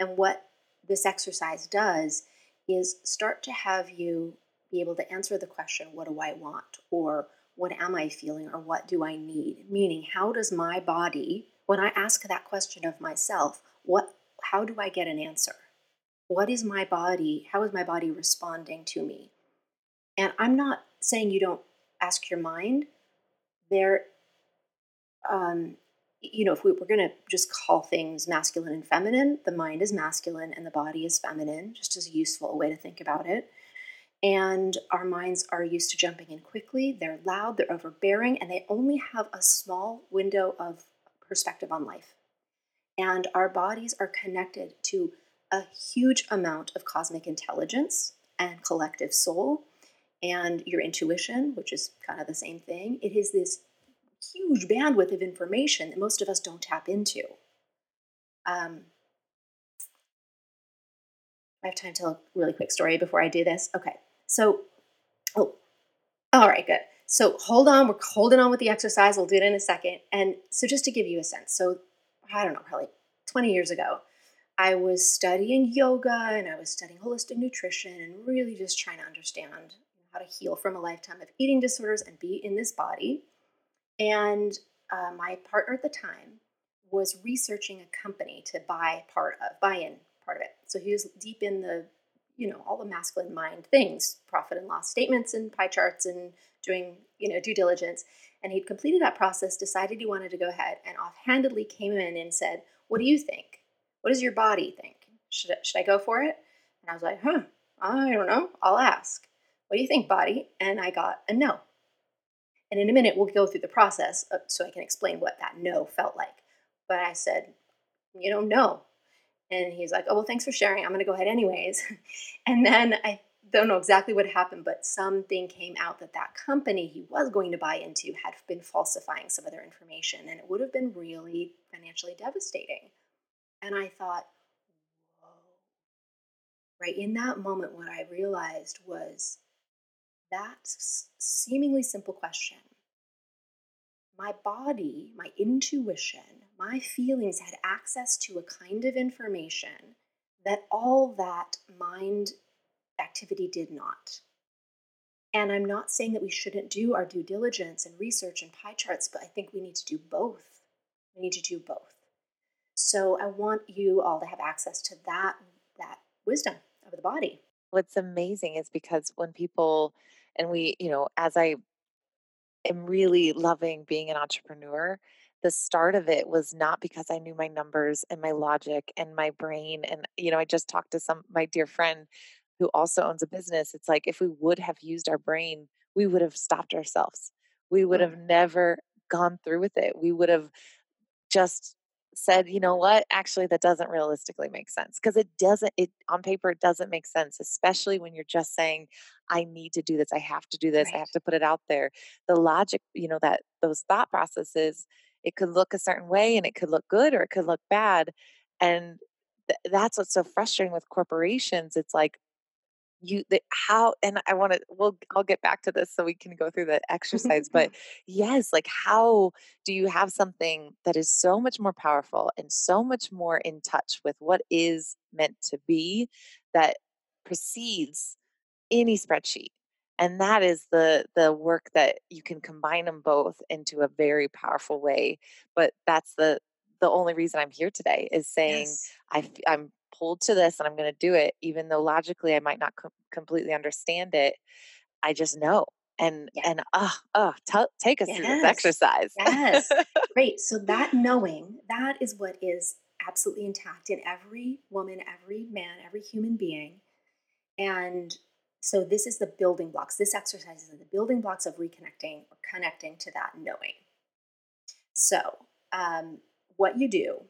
And what this exercise does is start to have you be able to answer the question, What do I want? or What am I feeling? or What do I need? Meaning, how does my body, when I ask that question of myself, what, how do I get an answer? What is my body? How is my body responding to me? And I'm not saying you don't ask your mind. There um, you know, if we, we're going to just call things masculine and feminine, the mind is masculine and the body is feminine, just as a useful way to think about it. And our minds are used to jumping in quickly. They're loud, they're overbearing, and they only have a small window of perspective on life. And our bodies are connected to a huge amount of cosmic intelligence and collective soul and your intuition, which is kind of the same thing. It is this huge bandwidth of information that most of us don't tap into. Um, I have time to tell a really quick story before I do this. Okay. So, oh, all right, good. So hold on. We're holding on with the exercise. We'll do it in a second. And so, just to give you a sense, so I don't know, probably 20 years ago, I was studying yoga and I was studying holistic nutrition and really just trying to understand how to heal from a lifetime of eating disorders and be in this body. And uh, my partner at the time was researching a company to buy part of, buy in part of it. So he was deep in the, you know, all the masculine mind things, profit and loss statements and pie charts and doing, you know, due diligence. And he'd completed that process, decided he wanted to go ahead, and offhandedly came in and said, What do you think? What does your body think? Should, I- should I go for it? And I was like, Huh, I don't know. I'll ask. What do you think, body? And I got a no. And in a minute, we'll go through the process so I can explain what that no felt like. But I said, you don't know, no. And he's like, oh, well, thanks for sharing. I'm going to go ahead anyways. and then I don't know exactly what happened, but something came out that that company he was going to buy into had been falsifying some of their information. And it would have been really financially devastating. And I thought, right? In that moment, what I realized was that seemingly simple question. My body, my intuition, my feelings had access to a kind of information that all that mind activity did not. And I'm not saying that we shouldn't do our due diligence and research and pie charts, but I think we need to do both. We need to do both. So I want you all to have access to that that wisdom of the body. What's amazing is because when people and we, you know, as I am really loving being an entrepreneur, the start of it was not because I knew my numbers and my logic and my brain and you know, I just talked to some my dear friend who also owns a business. It's like if we would have used our brain, we would have stopped ourselves. We would mm. have never gone through with it. We would have just said, you know what, actually, that doesn't realistically make sense because it doesn't, it on paper, it doesn't make sense, especially when you're just saying, I need to do this, I have to do this, right. I have to put it out there. The logic, you know, that those thought processes, it could look a certain way and it could look good or it could look bad. And th- that's what's so frustrating with corporations. It's like, you the, how and i want to we'll i'll get back to this so we can go through the exercise but yes like how do you have something that is so much more powerful and so much more in touch with what is meant to be that precedes any spreadsheet and that is the the work that you can combine them both into a very powerful way but that's the the only reason i'm here today is saying yes. I, i'm pulled to this and I'm going to do it, even though logically I might not co- completely understand it. I just know. And yeah. and uh, uh t- take us yes. through this exercise. yes, great. So that knowing that is what is absolutely intact in every woman, every man, every human being, and so this is the building blocks. This exercise is the building blocks of reconnecting or connecting to that knowing. So um, what you do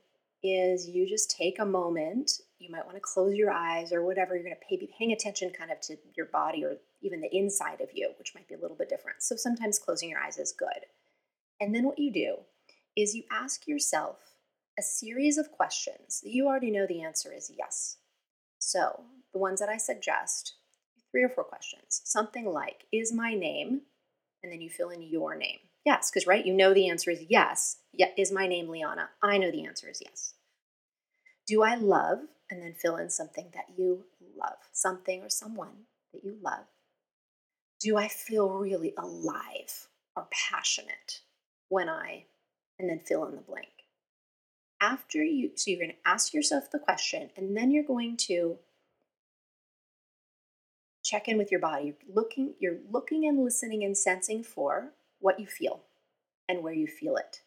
is you just take a moment. You might want to close your eyes or whatever. You're going to pay, be paying attention kind of to your body or even the inside of you, which might be a little bit different. So sometimes closing your eyes is good. And then what you do is you ask yourself a series of questions that you already know the answer is yes. So the ones that I suggest, three or four questions. Something like, is my name? And then you fill in your name. Yes, because right, you know the answer is yes. Yeah, is my name LiYana? I know the answer is yes. Do I love? And then fill in something that you love, something or someone that you love. Do I feel really alive or passionate when I, and then fill in the blank. After you, so you're going to ask yourself the question, and then you're going to check in with your body. Looking, you're looking and listening and sensing for what you feel and where you feel it.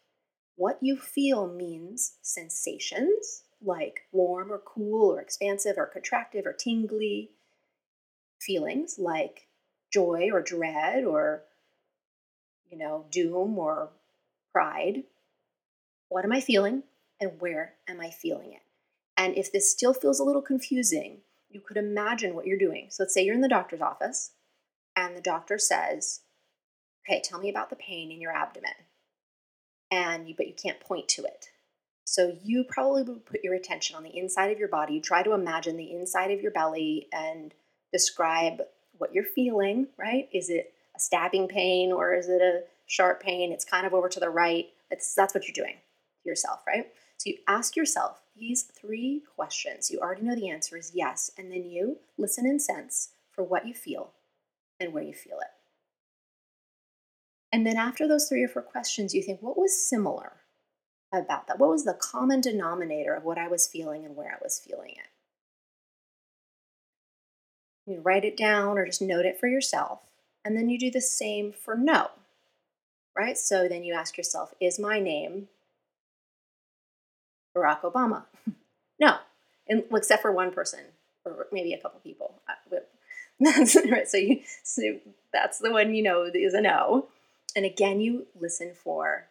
What you feel means sensations like warm or cool or expansive or contractive or tingly. Feelings like joy or dread or, you know, doom or pride. What am I feeling and where am I feeling it? And if this still feels a little confusing, you could imagine what you're doing. So let's say you're in the doctor's office and the doctor says, okay, tell me about the pain in your abdomen. And you, but you can't point to it. So you probably would put your attention on the inside of your body. Try to imagine the inside of your belly and describe what you're feeling, right? Is it a stabbing pain or is it a sharp pain? It's kind of over to the right. That's that's what you're doing to yourself, right? So you ask yourself these three questions. You already know the answer is yes, and then you listen and sense for what you feel and where you feel it. And then after those three or four questions, you think, what was similar about that? What was the common denominator of what I was feeling and where I was feeling it? You write it down or just note it for yourself. And then you do the same for no, right? So then you ask yourself, is my name Barack Obama? no, and, except for one person or maybe a couple people. Uh, so, you, so that's the one you know is a no. And again, you listen for,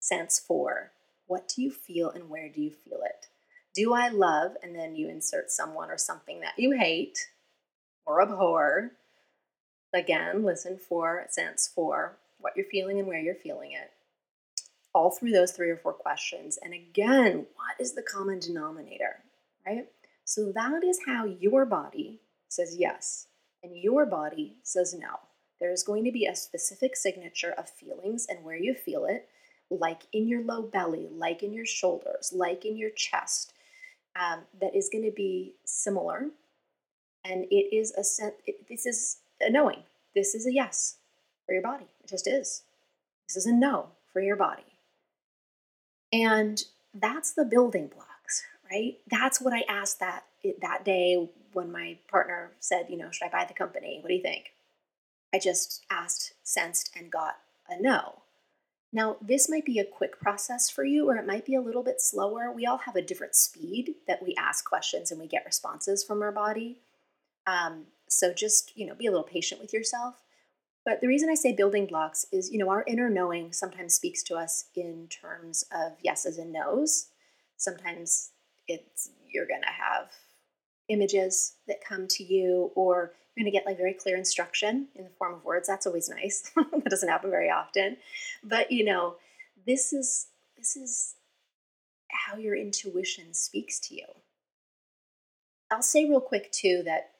sense for, what do you feel and where do you feel it? Do I love? And then you insert someone or something that you hate or abhor. Again, listen for, sense for what you're feeling and where you're feeling it. All through those three or four questions. And again, what is the common denominator, right? So that is how your body says yes and your body says no. There's going to be a specific signature of feelings and where you feel it, like in your low belly, like in your shoulders, like in your chest, um, that is going to be similar. And it is a sense, this is a knowing. This is a yes for your body. It just is. This is a no for your body. And that's the building blocks, right? That's what I asked that that day when my partner said, you know, should I buy the company? What do you think? I just asked, sensed, and got a no. Now, this might be a quick process for you, or it might be a little bit slower. We all have a different speed that we ask questions and we get responses from our body. Um, so just, you know, be a little patient with yourself. But the reason I say building blocks is, you know, our inner knowing sometimes speaks to us in terms of yeses and nos. Sometimes it's you're going to have images that come to you, or going to get like very clear instruction in the form of words. That's always nice. that doesn't happen very often. But you know, this is this is how your intuition speaks to you. I'll say real quick too that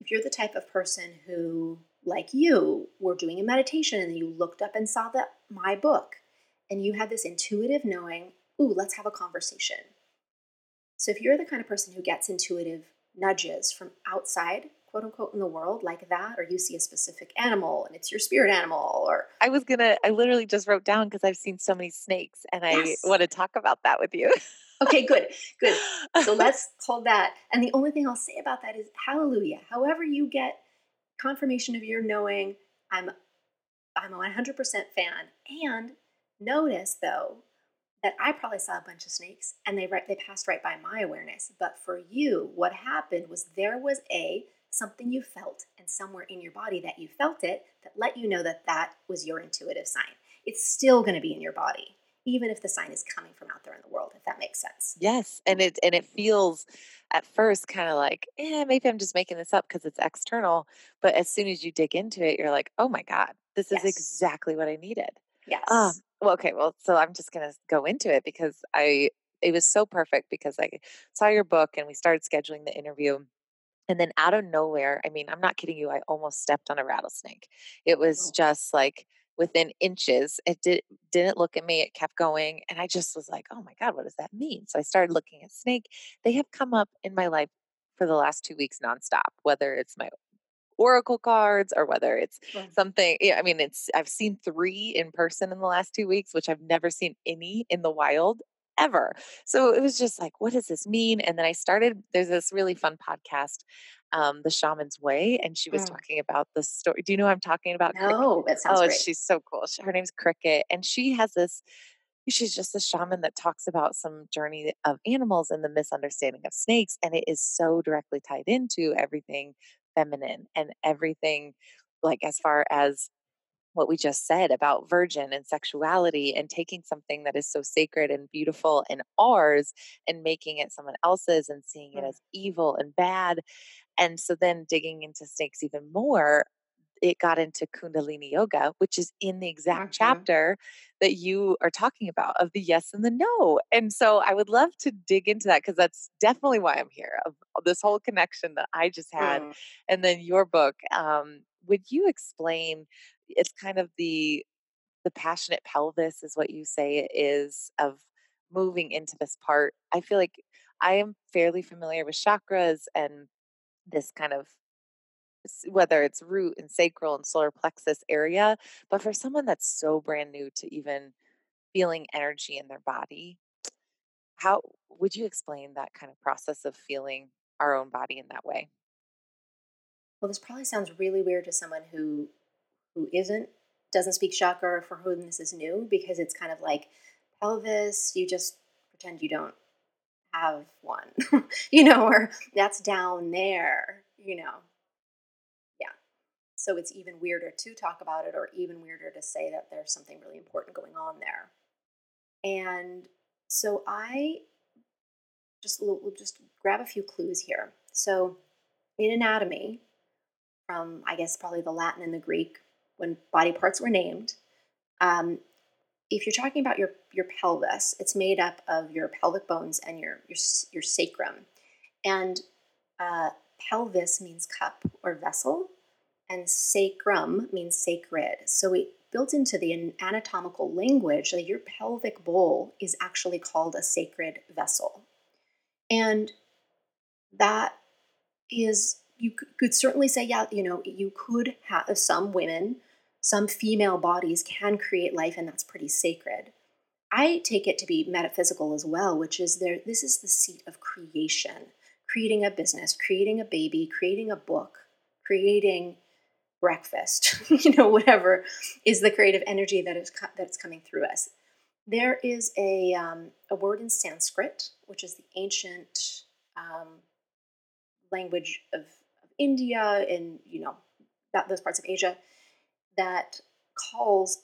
if you're the type of person who like you were doing a meditation and you looked up and saw that my book and you had this intuitive knowing, ooh, let's have a conversation. So if you're the kind of person who gets intuitive nudges from outside, quote unquote, in the world like that, or you see a specific animal and it's your spirit animal, or I was gonna, I literally just wrote down because I've seen so many snakes and yes. I want to talk about that with you. okay, good, good. So let's hold that. And the only thing I'll say about that is hallelujah. However, you get confirmation of your knowing, I'm I'm a 100% fan. And notice though that I probably saw a bunch of snakes and they right, they passed right by my awareness. But for you, what happened was there was a something you felt and somewhere in your body that you felt it that let you know that that was your intuitive sign. It's still going to be in your body even if the sign is coming from out there in the world if that makes sense. Yes, and it and it feels at first kind of like, yeah, maybe I'm just making this up because it's external, but as soon as you dig into it, you're like, "Oh my god, this yes. is exactly what I needed." Yes. Um, well, okay. Well, so I'm just going to go into it because I, it was so perfect because I saw your book and we started scheduling the interview. And then out of nowhere, I mean, I'm not kidding you, I almost stepped on a rattlesnake. It was oh. just like within inches. It did, didn't look at me, it kept going. And I just was like, oh my God, what does that mean? So I started looking at snake. They have come up in my life for the last two weeks nonstop, whether it's my oracle cards or whether it's something i mean it's i've seen three in person in the last two weeks which i've never seen any in the wild ever so it was just like what does this mean and then i started there's this really fun podcast um, the shaman's way and she was mm. talking about the story do you know i'm talking about no that sounds oh great. she's so cool her name's cricket and she has this she's just a shaman that talks about some journey of animals and the misunderstanding of snakes and it is so directly tied into everything feminine and everything like as far as what we just said about virgin and sexuality and taking something that is so sacred and beautiful and ours and making it someone else's and seeing it mm. as evil and bad. And so then digging into snakes even more, it got into Kundalini Yoga, which is in the exact chapter that you are talking about of the yes and the no. And so I would love to dig into that because that's definitely why I'm here of this whole connection that I just had. Mm. And then your book. Um, would you explain? It's kind of the the passionate pelvis is what you say it is of moving into this part. I feel like I am fairly familiar with chakras and this kind of whether it's root and sacral and solar plexus area. But for someone that's so brand new to even feeling energy in their body, how would you explain that kind of process of feeling our own body in that way? Well, this probably sounds really weird to someone who who isn't doesn't speak chakra for whom this is new because it's kind of like pelvis, you just pretend you don't have one, you know, or that's down there, you know. Yeah. So it's even weirder to talk about it, or even weirder to say that there's something really important going on there. And so I just we'll just grab a few clues here. So in anatomy, from I guess probably the Latin and the Greek, when body parts were named, um, if you're talking about your your pelvis, it's made up of your pelvic bones and your your your sacrum. And uh, pelvis means cup or vessel, and sacrum means sacred. So we built into the anatomical language that your pelvic bowl is actually called a sacred vessel. And that is, you could certainly say, yeah, you know, you could have some women, some female bodies can create life, and that's pretty sacred. I take it to be metaphysical as well, which is there, this is the seat of creation, creating a business, creating a baby, creating a book, creating breakfast, you know, whatever is the creative energy that is that's coming through us. There is a um, a word in Sanskrit, which is the ancient um, language of, of India and you know that those parts of Asia, that calls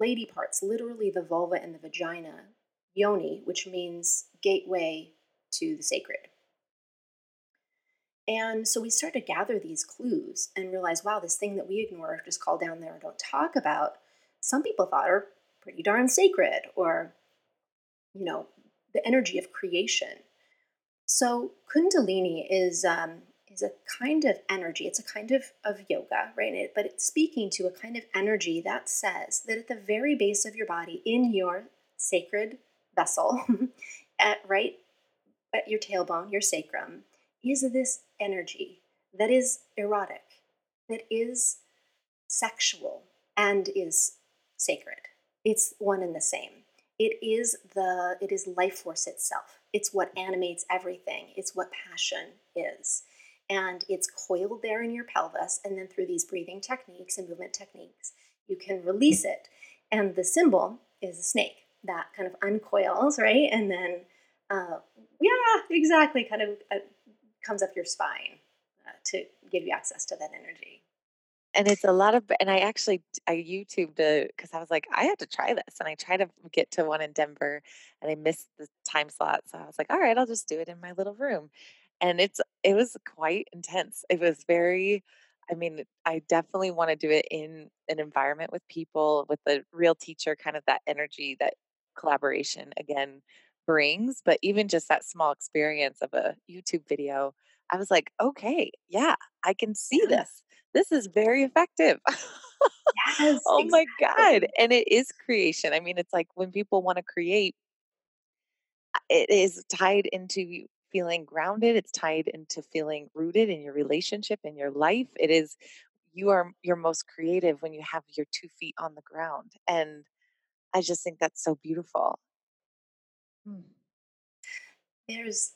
lady parts, literally the vulva and the vagina, yoni, which means gateway to the sacred. And so we start to gather these clues and realize, wow, this thing that we ignore, just call down there and don't talk about, some people thought are pretty darn sacred or, you know, the energy of creation. So Kundalini is um, is a kind of energy. It's a kind of, of yoga, right? But it's speaking to a kind of energy that says that at the very base of your body, in your sacred vessel, at right at your tailbone, your sacrum, is this energy that is erotic, that is sexual, and is sacred. It's one and the same. It is the it is life force itself. It's what animates everything. It's what passion is. And it's coiled there in your pelvis, and then through these breathing techniques and movement techniques, you can release it. And the symbol is a snake that kind of uncoils, right? And then, uh, yeah, exactly, kind of uh, comes up your spine uh, to give you access to that energy and it's a lot of and i actually i youtubed because i was like i have to try this and i tried to get to one in denver and i missed the time slot so i was like all right i'll just do it in my little room and it's it was quite intense it was very i mean i definitely want to do it in an environment with people with a real teacher kind of that energy that collaboration again brings but even just that small experience of a youtube video i was like okay yeah i can see this this is very effective. Yes, oh my God. And it is creation. I mean, it's like when people want to create, it is tied into feeling grounded, it's tied into feeling rooted in your relationship, in your life. It is, you are your most creative when you have your two feet on the ground. And I just think that's so beautiful. Hmm. There's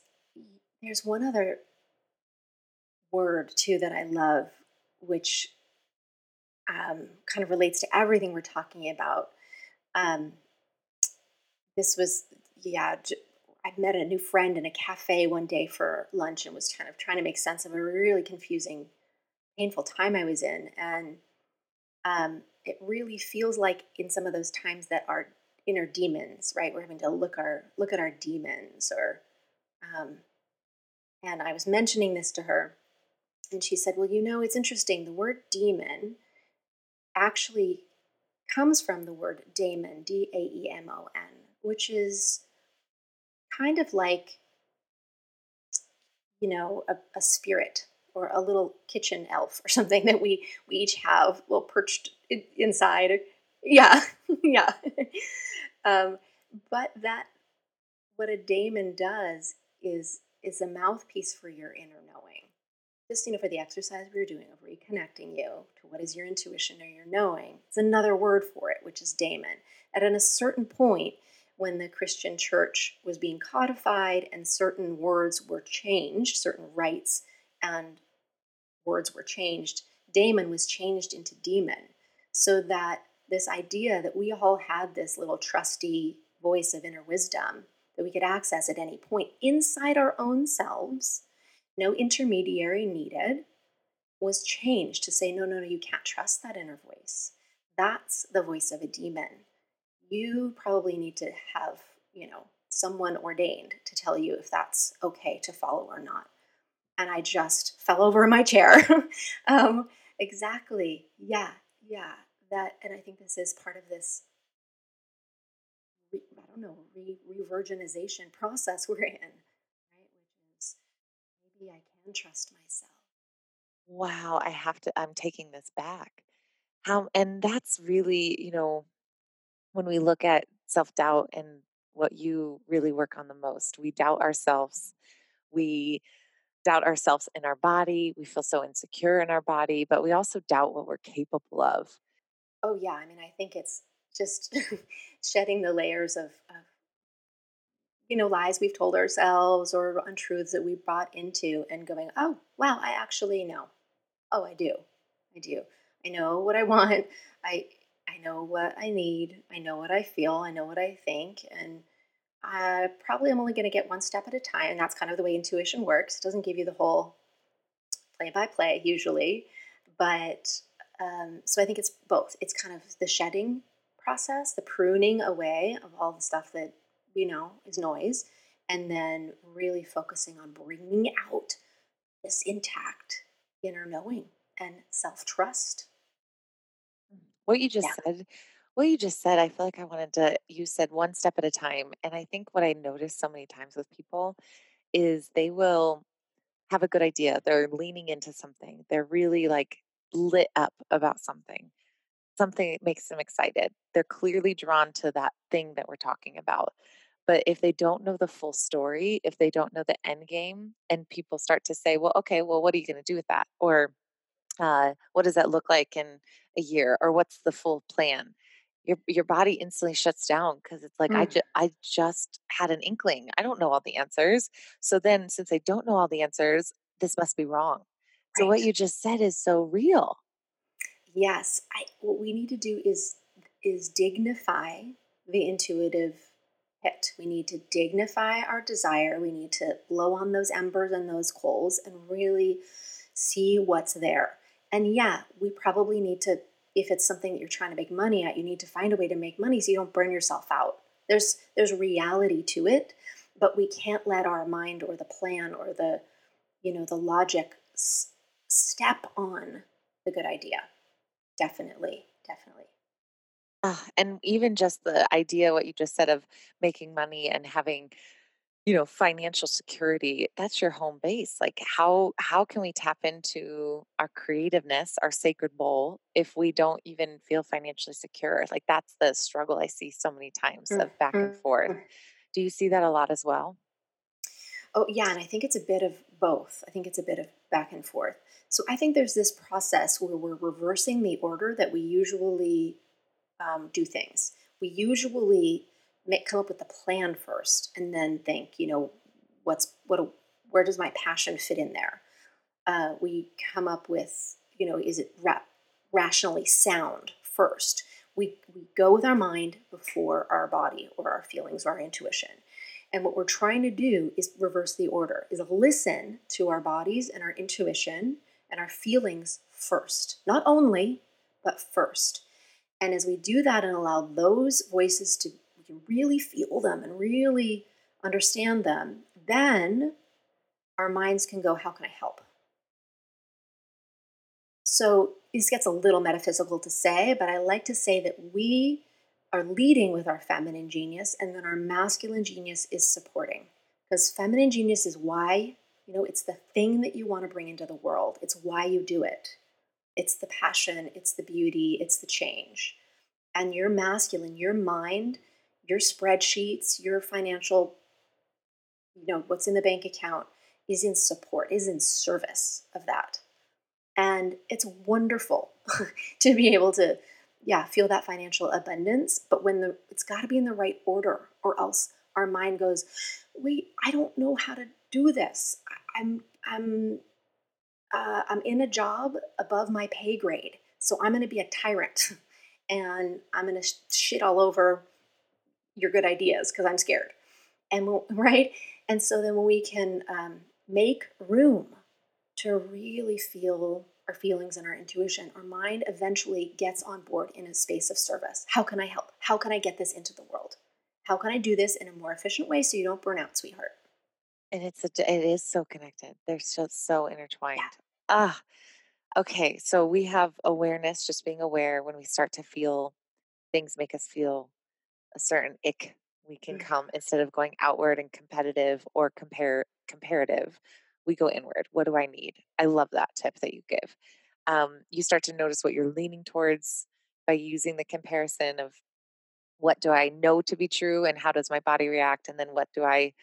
there's one other word too that I love, which um, kind of relates to everything we're talking about. Um, this was, yeah, I met a new friend in a cafe one day for lunch and was kind of trying to make sense of a really confusing, painful time I was in. And um, it really feels like in some of those times that our inner demons, right? We're having to look our look at our demons, or um, and I was mentioning this to her, and she said, Well, you know, it's interesting. The word demon actually comes from the word daemon, D A E M O N, which is kind of like, you know, a, a, spirit or a little kitchen elf or something that we, we each have, well, perched inside. Yeah, yeah. um, but that, what a daemon does is is a mouthpiece for your inner knowing just you know for the exercise we were doing of reconnecting you to what is your intuition or your knowing it's another word for it which is daemon at a certain point when the christian church was being codified and certain words were changed certain rites and words were changed daemon was changed into demon so that this idea that we all had this little trusty voice of inner wisdom that we could access at any point inside our own selves no intermediary needed, was changed to say, no, no, no, you can't trust that inner voice. That's the voice of a demon. You probably need to have, you know, someone ordained to tell you if that's okay to follow or not. And I just fell over in my chair. um, exactly. Yeah, yeah. That, and I think this is part of this I don't know, re- revirginization process we're in right? Which is maybe I can trust myself. Wow, I have to I'm taking this back. How and that's really, you know, when we look at self-doubt and what you really work on the most, we doubt ourselves. We doubt ourselves in our body. We feel so insecure in our body, but we also doubt what we're capable of. Oh, yeah. I mean, I think it's just shedding the layers of, of, you know, lies we've told ourselves or untruths that we bought into and going, oh, wow, I actually know. Oh, I do. I do. I know what I want. I I know what I need. I know what I feel. I know what I think. And I probably am only going to get one step at a time. And that's kind of the way intuition works. It doesn't give you the whole play by play usually. But um, so I think it's both. It's kind of the shedding process, the pruning away of all the stuff that we know is noise, and then really focusing on bringing out this intact inner knowing and self trust. What you just Yeah. said what you just said, I feel like I wanted to you said one step at a time. And I think what I notice so many times with people is they will have a good idea. They're leaning into something. They're really like lit up about something. Something that makes them excited. They're clearly drawn to that thing that we're talking about. But if they don't know the full story, if they don't know the end game, and people start to say, well, okay, well, what are you going to do with that? Or uh, what does that look like in a year? Or what's the full plan? Your, your body instantly shuts down because it's like I, Mm, ju- I just had an inkling. I don't know all the answers. So then, since I don't know all the answers, this must be wrong. So, what you just said is so real. Yes. I, what we need to do is is dignify the intuitive hit. We need to dignify our desire. We need to blow on those embers and those coals and really see what's there. And yeah, we probably need to, if it's something that you're trying to make money at, you need to find a way to make money so you don't burn yourself out. There's there's reality to it, but we can't let our mind or the plan or the you know the logic s- step on the good idea. Definitely, definitely. Ah, and even just the idea, what you just said of making money and having, you know, financial security, that's your home base. Like how how can we tap into our creativeness, our sacred bowl, if we don't even feel financially secure? Like that's the struggle I see so many times of back and forth. Mhm. Do you see that a lot as well? Oh, yeah, and I think it's a bit of both. I think it's a bit of back and forth. So I think there's this process where we're reversing the order that we usually um, do things. We usually make, come up with a plan first, and then think, you know, what's what? Where does my passion fit in there? Uh, we come up with, you know, is it ra- rationally sound first? We we go with our mind before our body or our feelings or our intuition. And what we're trying to do is reverse the order, is listen to our bodies and our intuition and our feelings first. Not only, but first. And as we do that and allow those voices to can really feel them and really understand them, then our minds can go, how can I help? So this gets a little metaphysical to say, but I like to say that we are leading with our feminine genius and then our masculine genius is supporting. Because feminine genius is why, you know, it's the thing that you want to bring into the world. It's why you do it. It's the passion, it's the beauty, it's the change. And your masculine, your mind, your spreadsheets, your financial, you know, what's in the bank account is in support, is in service of that. And it's wonderful to be able to yeah feel that financial abundance but when the it's got to be in the right order or else our mind goes wait i don't know how to do this. I'm i'm uh, i'm in a job above my pay grade so i'm going to be a tyrant and i'm going to sh- shit all over your good ideas because i'm scared and we'll, right and so then when we can um, make room to really feel our feelings and our intuition, our mind eventually gets on board in a space of service. How can I help? How can I get this into the world? How can I do this in a more efficient way so you don't burn out, sweetheart? And it's a, it is so connected. They're so so Yeah. intertwined. Ah, okay. So we have awareness, just being aware when we start to feel things make us feel a certain ick we can Mhm. come instead of going outward and competitive or compare comparative we go inward. What do I need? I love that tip that you give. Um, you start to notice what you're leaning towards by using the comparison of what do I know to be true and how does my body react? And then what do I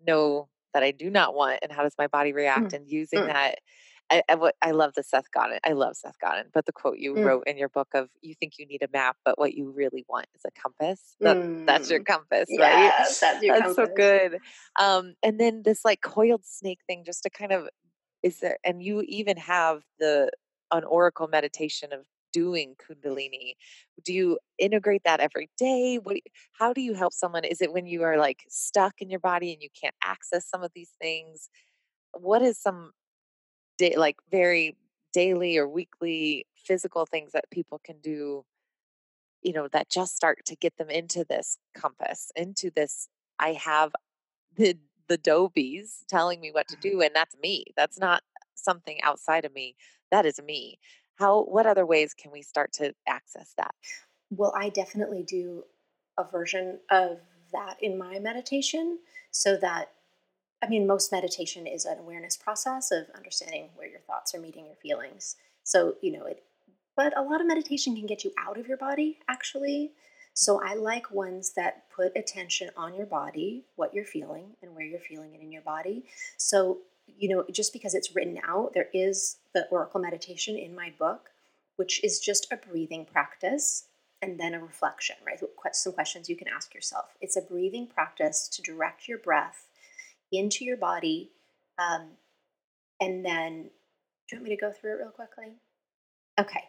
know that I do not want and how does my body react? Mm. And using Mm. that I, I, what- I love the Seth Godin. I love Seth Godin, but the quote you Mm. wrote in your book of you think you need a map, but what you really want is a compass. That that's your Mm. compass, right? That's your That's so good. Um, and then this like coiled snake thing, just to kind of is there, and you even have the an oracle meditation of doing Kundalini. Do you integrate that every day? What? How do you help someone? Is it when you are like stuck in your body and you can't access some of these things? What is some day, like very daily or weekly physical things that people can do? You know, that just start to get them into this compass, into this. I have the the dobies telling me what to mm-hmm. do and that's me that's not something outside of me that is me how what other ways can we start to access that Well, I definitely do a version of that in my meditation so that I mean most meditation is an awareness process of understanding where your thoughts are meeting your feelings. So, you know, it but a lot of meditation can get you out of your body actually. So I like ones that put attention on your body, what you're feeling and where you're feeling it in your body. So, you know, just because it's written out, there is the oracle meditation in my book which is just a breathing practice and then a reflection, right? Some questions you can ask yourself. It's a breathing practice to direct your breath into your body. Um, and then, do you want me to go through it real quickly? Okay,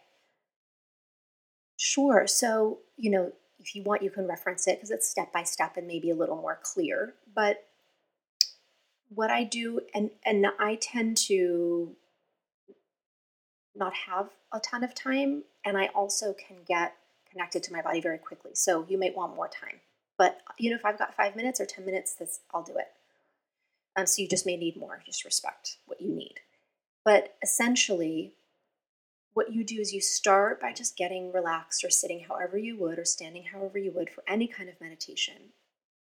sure. So, you know, if you want, you can reference it because it's step by step and maybe a little more clear. But what I do, and and I tend to not have a ton of time and i also can get connected to my body very quickly so you might want more time but you know if i've got five minutes or ten minutes that's i'll do it um, so you just may need more just respect what you need but essentially what you do is you start by just getting relaxed or sitting however you would or standing however you would for any kind of meditation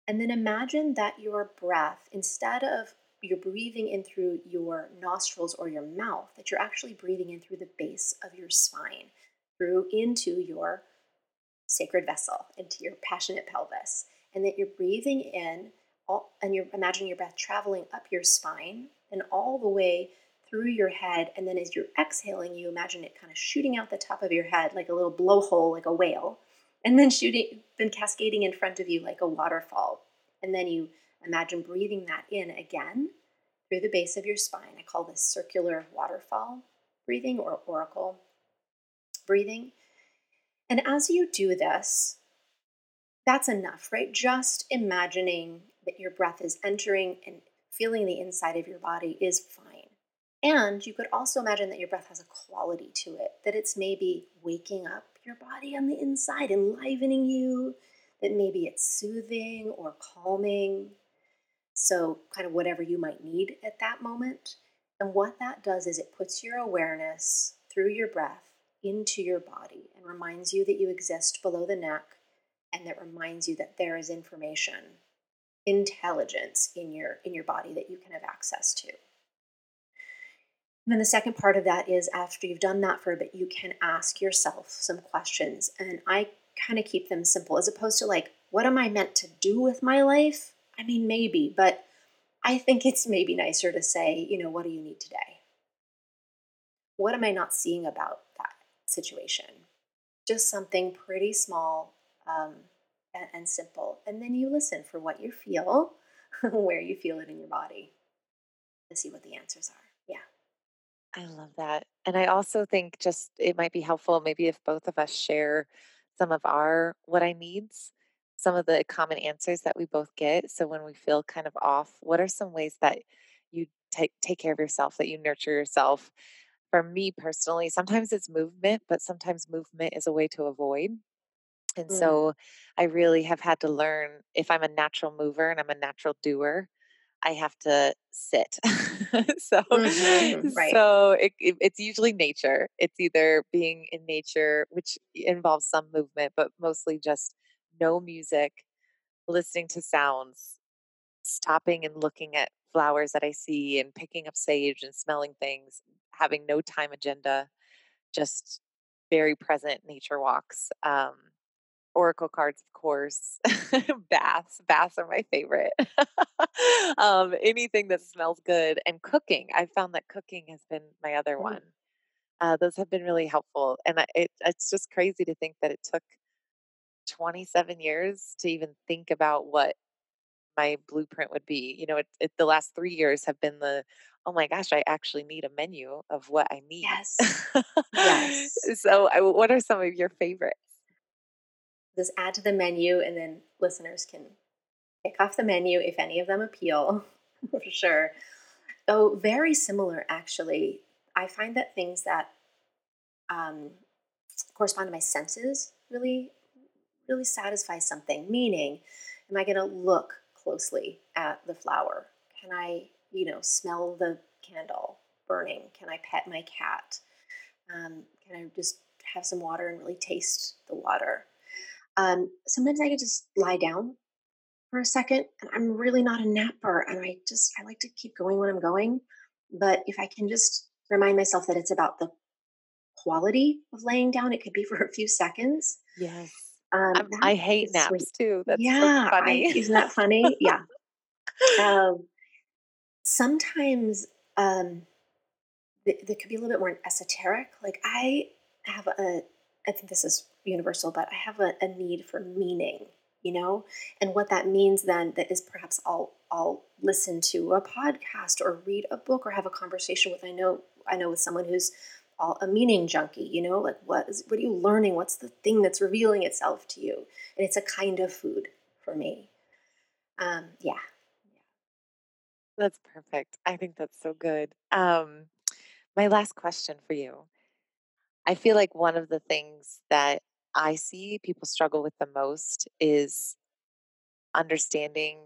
and then imagine that your breath instead of you're breathing in through your nostrils or your mouth, that you're actually breathing in through the base of your spine, through into your sacred vessel, into your passionate pelvis. And that you're breathing in all, and you're imagining your breath traveling up your spine and all the way through your head. And then as you're exhaling, you imagine it kind of shooting out the top of your head like a little blowhole, like a whale, and then shooting, then cascading in front of you like a waterfall. And then you Imagine breathing that in again through the base of your spine. I call this circular waterfall breathing or oracle breathing. And as you do this, that's enough, right? Just imagining that your breath is entering and feeling the inside of your body is fine. And you could also imagine that your breath has a quality to it, that it's maybe waking up your body on the inside, enlivening you, that maybe it's soothing or calming. So, kind of whatever you might need at that moment. And what that does is it puts your awareness through your breath into your body and reminds you that you exist below the neck and that reminds you that there is information, intelligence in your in your body that you can have access to. And then the second part of that is after you've done that for a bit, you can ask yourself some questions. And I kind of keep them simple as opposed to like, what am I meant to do with my life? I mean, maybe, but I think it's maybe nicer to say, you know, what do you need today? What am I not seeing about that situation? Just something pretty small um, and, and simple. And then you listen for what you feel, where you feel it in your body to see what the answers are. Yeah. I love that. And I also think just it might be helpful maybe if both of us share some of our what I needs, some of the common answers that we both get. So when we feel kind of off, what are some ways that you take take care of yourself, that you nurture yourself? For me personally, sometimes it's movement, but sometimes movement is a way to avoid. And Mm. so I really have had to learn if I'm a natural mover and I'm a natural doer, I have to sit. so Mhm, right. so it, it- it's usually nature. It's either being in nature, which involves some movement, but mostly just no music, listening to sounds, stopping and looking at flowers that I see and picking up sage and smelling things, having no time agenda, just very present nature walks. Um, oracle cards, of course. baths, baths are my favorite. um, anything that smells good and cooking. I found that cooking has been my other Mm. one. Uh, those have been really helpful, and I, it, it's just crazy to think that it took 27 years to even think about what my blueprint would be. You know, it, it, the last three years have been the, oh my gosh, I actually need a menu of what I need. Yes. Yes. so, I, what are some of your favorites? Just add to the menu, and then listeners can pick off the menu if any of them appeal, for sure. Oh, very similar, actually. I find that things that um, correspond to my senses really, really satisfy something. Meaning, am I going to look closely at the flower? Can I, you know, smell the candle burning? Can I pet my cat? Um, can I just have some water and really taste the water? Um, sometimes I could just lie down for a second, and I'm really not a napper, and I just I like to keep going when I'm going. But if I can just remind myself that it's about the quality of laying down, it could be for a few seconds. Yes. Um, that hate naps sweet. too. That's Yeah, so I, funny. isn't that funny? Yeah. Um, sometimes um, th- could be a little bit more esoteric. Like I have a, I think this is universal, but I have a, a need for meaning, you know, and what that means then that is perhaps I'll I'll listen to a podcast or read a book or have a conversation with I know I know with someone who's all a meaning junkie, you know, like what is what are you learning? What's the thing that's revealing itself to you? And it's a kind of food for me. Um, yeah. That's perfect. I think that's so good. Um, my last question for you. I feel like one of the things that I see people struggle with the most is understanding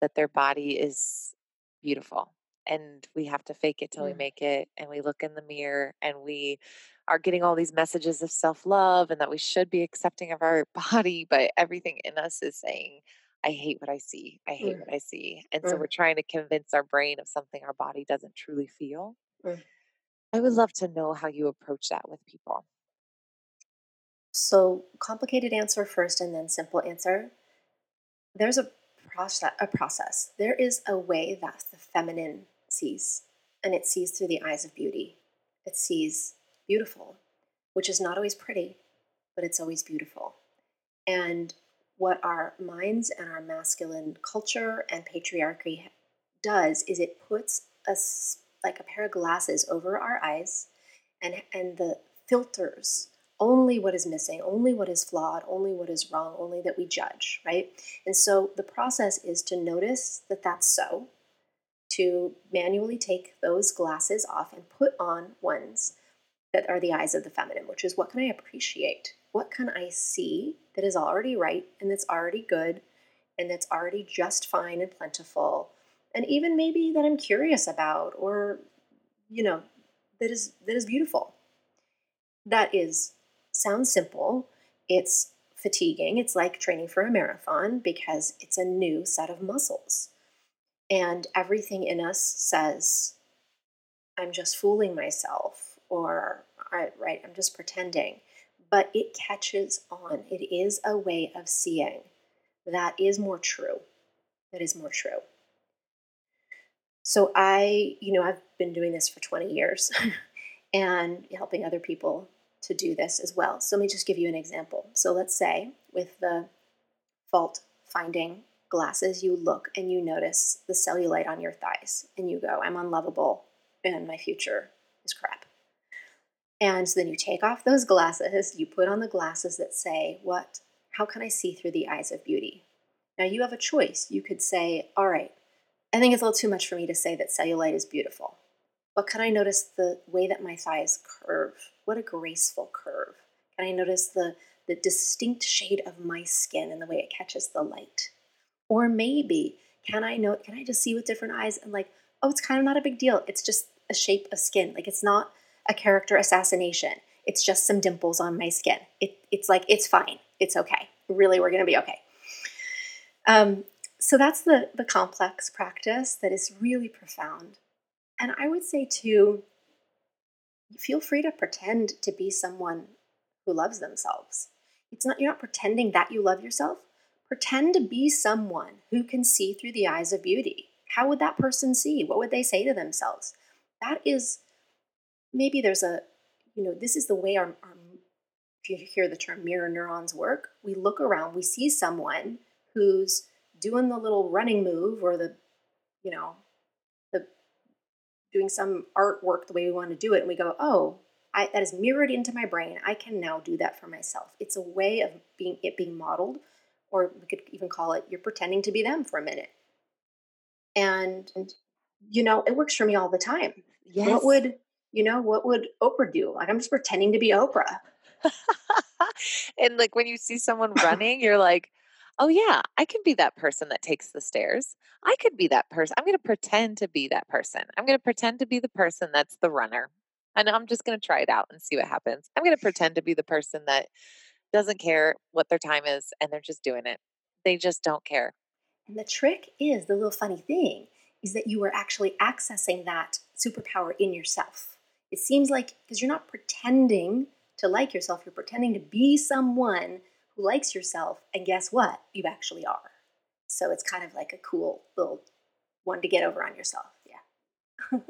that their body is beautiful and we have to fake it till we Mm, make it and we look in the mirror and we are getting all these messages of self-love and that we should be accepting of our body but everything in us is saying i hate what i see i hate mm, what i see and so we're mm, trying to convince our brain of something our body doesn't truly feel. Mm. i would love to know how you approach that with people So complicated answer first and then simple answer. There's a process a process. There is a way that the feminine sees, and it sees through the eyes of beauty. It sees beautiful, which is not always pretty, but it's always beautiful. And what our minds and our masculine culture and patriarchy does is it puts us like a pair of glasses over our eyes and and the filters only what is missing, only what is flawed, only what is wrong, only that we judge, right? And so the process is to notice that that's so, to manually take those glasses off and put on ones that are the eyes of the feminine, which is what can I appreciate? What can I see that is already right and that's already good and that's already just fine and plentiful? And even maybe that I'm curious about or, you know, that is that is beautiful. That is sounds simple. It's fatiguing. It's like training for a marathon because it's a new set of muscles. And everything in us says, I'm just fooling myself, or right, I'm just pretending. But it catches on. It is a way of seeing that is more true. That is more true. So I, you know, I've been doing this for 20 years and helping other people to do this as well. So let me just give you an example. So let's say with the fault finding glasses, you look and you notice the cellulite on your thighs and you go, I'm unlovable and my future is crap. And so then you take off those glasses, you put on the glasses that say, What? How can I see through the eyes of beauty? Now you have a choice. You could say, All right, I think it's a little too much for me to say that cellulite is beautiful. But can I notice the way that my thighs curve? What a graceful curve. Can I notice the, the distinct shade of my skin and the way it catches the light? Or maybe can I know can I just see with different eyes and like, oh, it's kind of not a big deal. It's just a shape of skin. Like it's not a character assassination. It's just some dimples on my skin. It, it's like it's fine. It's okay. Really, we're gonna be okay. Um, so that's the the complex practice that is really profound. And I would say too, feel free to pretend to be someone who loves themselves. It's not you're not pretending that you love yourself. Pretend to be someone who can see through the eyes of beauty. How would that person see? What would they say to themselves? That is maybe there's a you know, this is the way our, our if you hear the term mirror neurons work, we look around, we see someone who's doing the little running move or the, you know, the doing some artwork the way we want to do it, and we go, oh, I, that is mirrored into my brain. I can now do that for myself. It's a way of being it being modeled, or we could even call it you're pretending to be them for a minute. And you know, it works for me all the time. Yes. What would you know? What would Oprah do? Like I'm just pretending to be Oprah. and like when you see someone running, you're like, oh yeah, I can be that person that takes the stairs. I could be that person. I'm going to pretend to be that person. I'm going to pretend to be the person that's the runner. And I'm just going to try it out and see what happens. I'm going to pretend to be the person that doesn't care what their time is and they're just doing it. They just don't care. And the trick is the little funny thing is that you are actually accessing that superpower in yourself. It seems like because you're not pretending to like yourself, you're pretending to be someone who likes yourself, and guess what? You actually are. So it's kind of like a cool little one to get over on yourself. Yeah.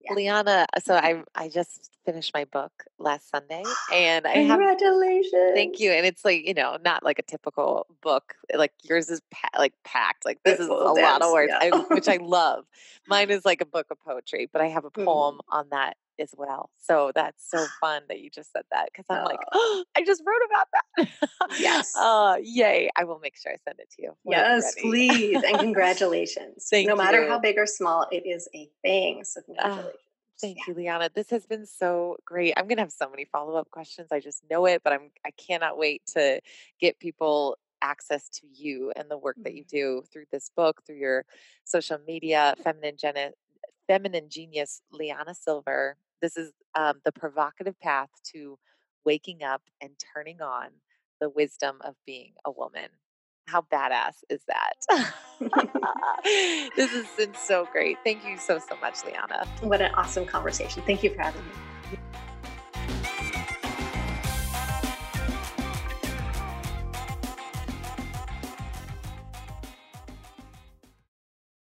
yeah. LiYana, so I I just finished my book last Sunday, and I have congratulations. Thank you, and it's like you know not like a typical book. Like yours is pa- like packed. Like this is a lot of words, yeah. I, which I love. Mine is like a book of poetry, but I have a mm-hmm. poem mm. on that as well. So that's so fun that you just said that because I'm oh. like, oh, I just wrote about that. yes. Uh, yay. I will make sure I send it to you. Yes, please. And congratulations. Thank no you. matter how big or small, it is a thing. So congratulations. Uh, Thank yeah. you, LiYana. This has been so great. I'm going to have so many follow up questions. I just know it, but I'm I cannot wait to get people access to you and the work that you mm-hmm. do through this book, through your social media, feminine gen- feminine genius, LiYana Silver. This is um, the provocative path to waking up and turning on the wisdom of being a woman. How badass is that? this has been so great. Thank you so, so much, LiYana. What an awesome conversation. Thank you for having me.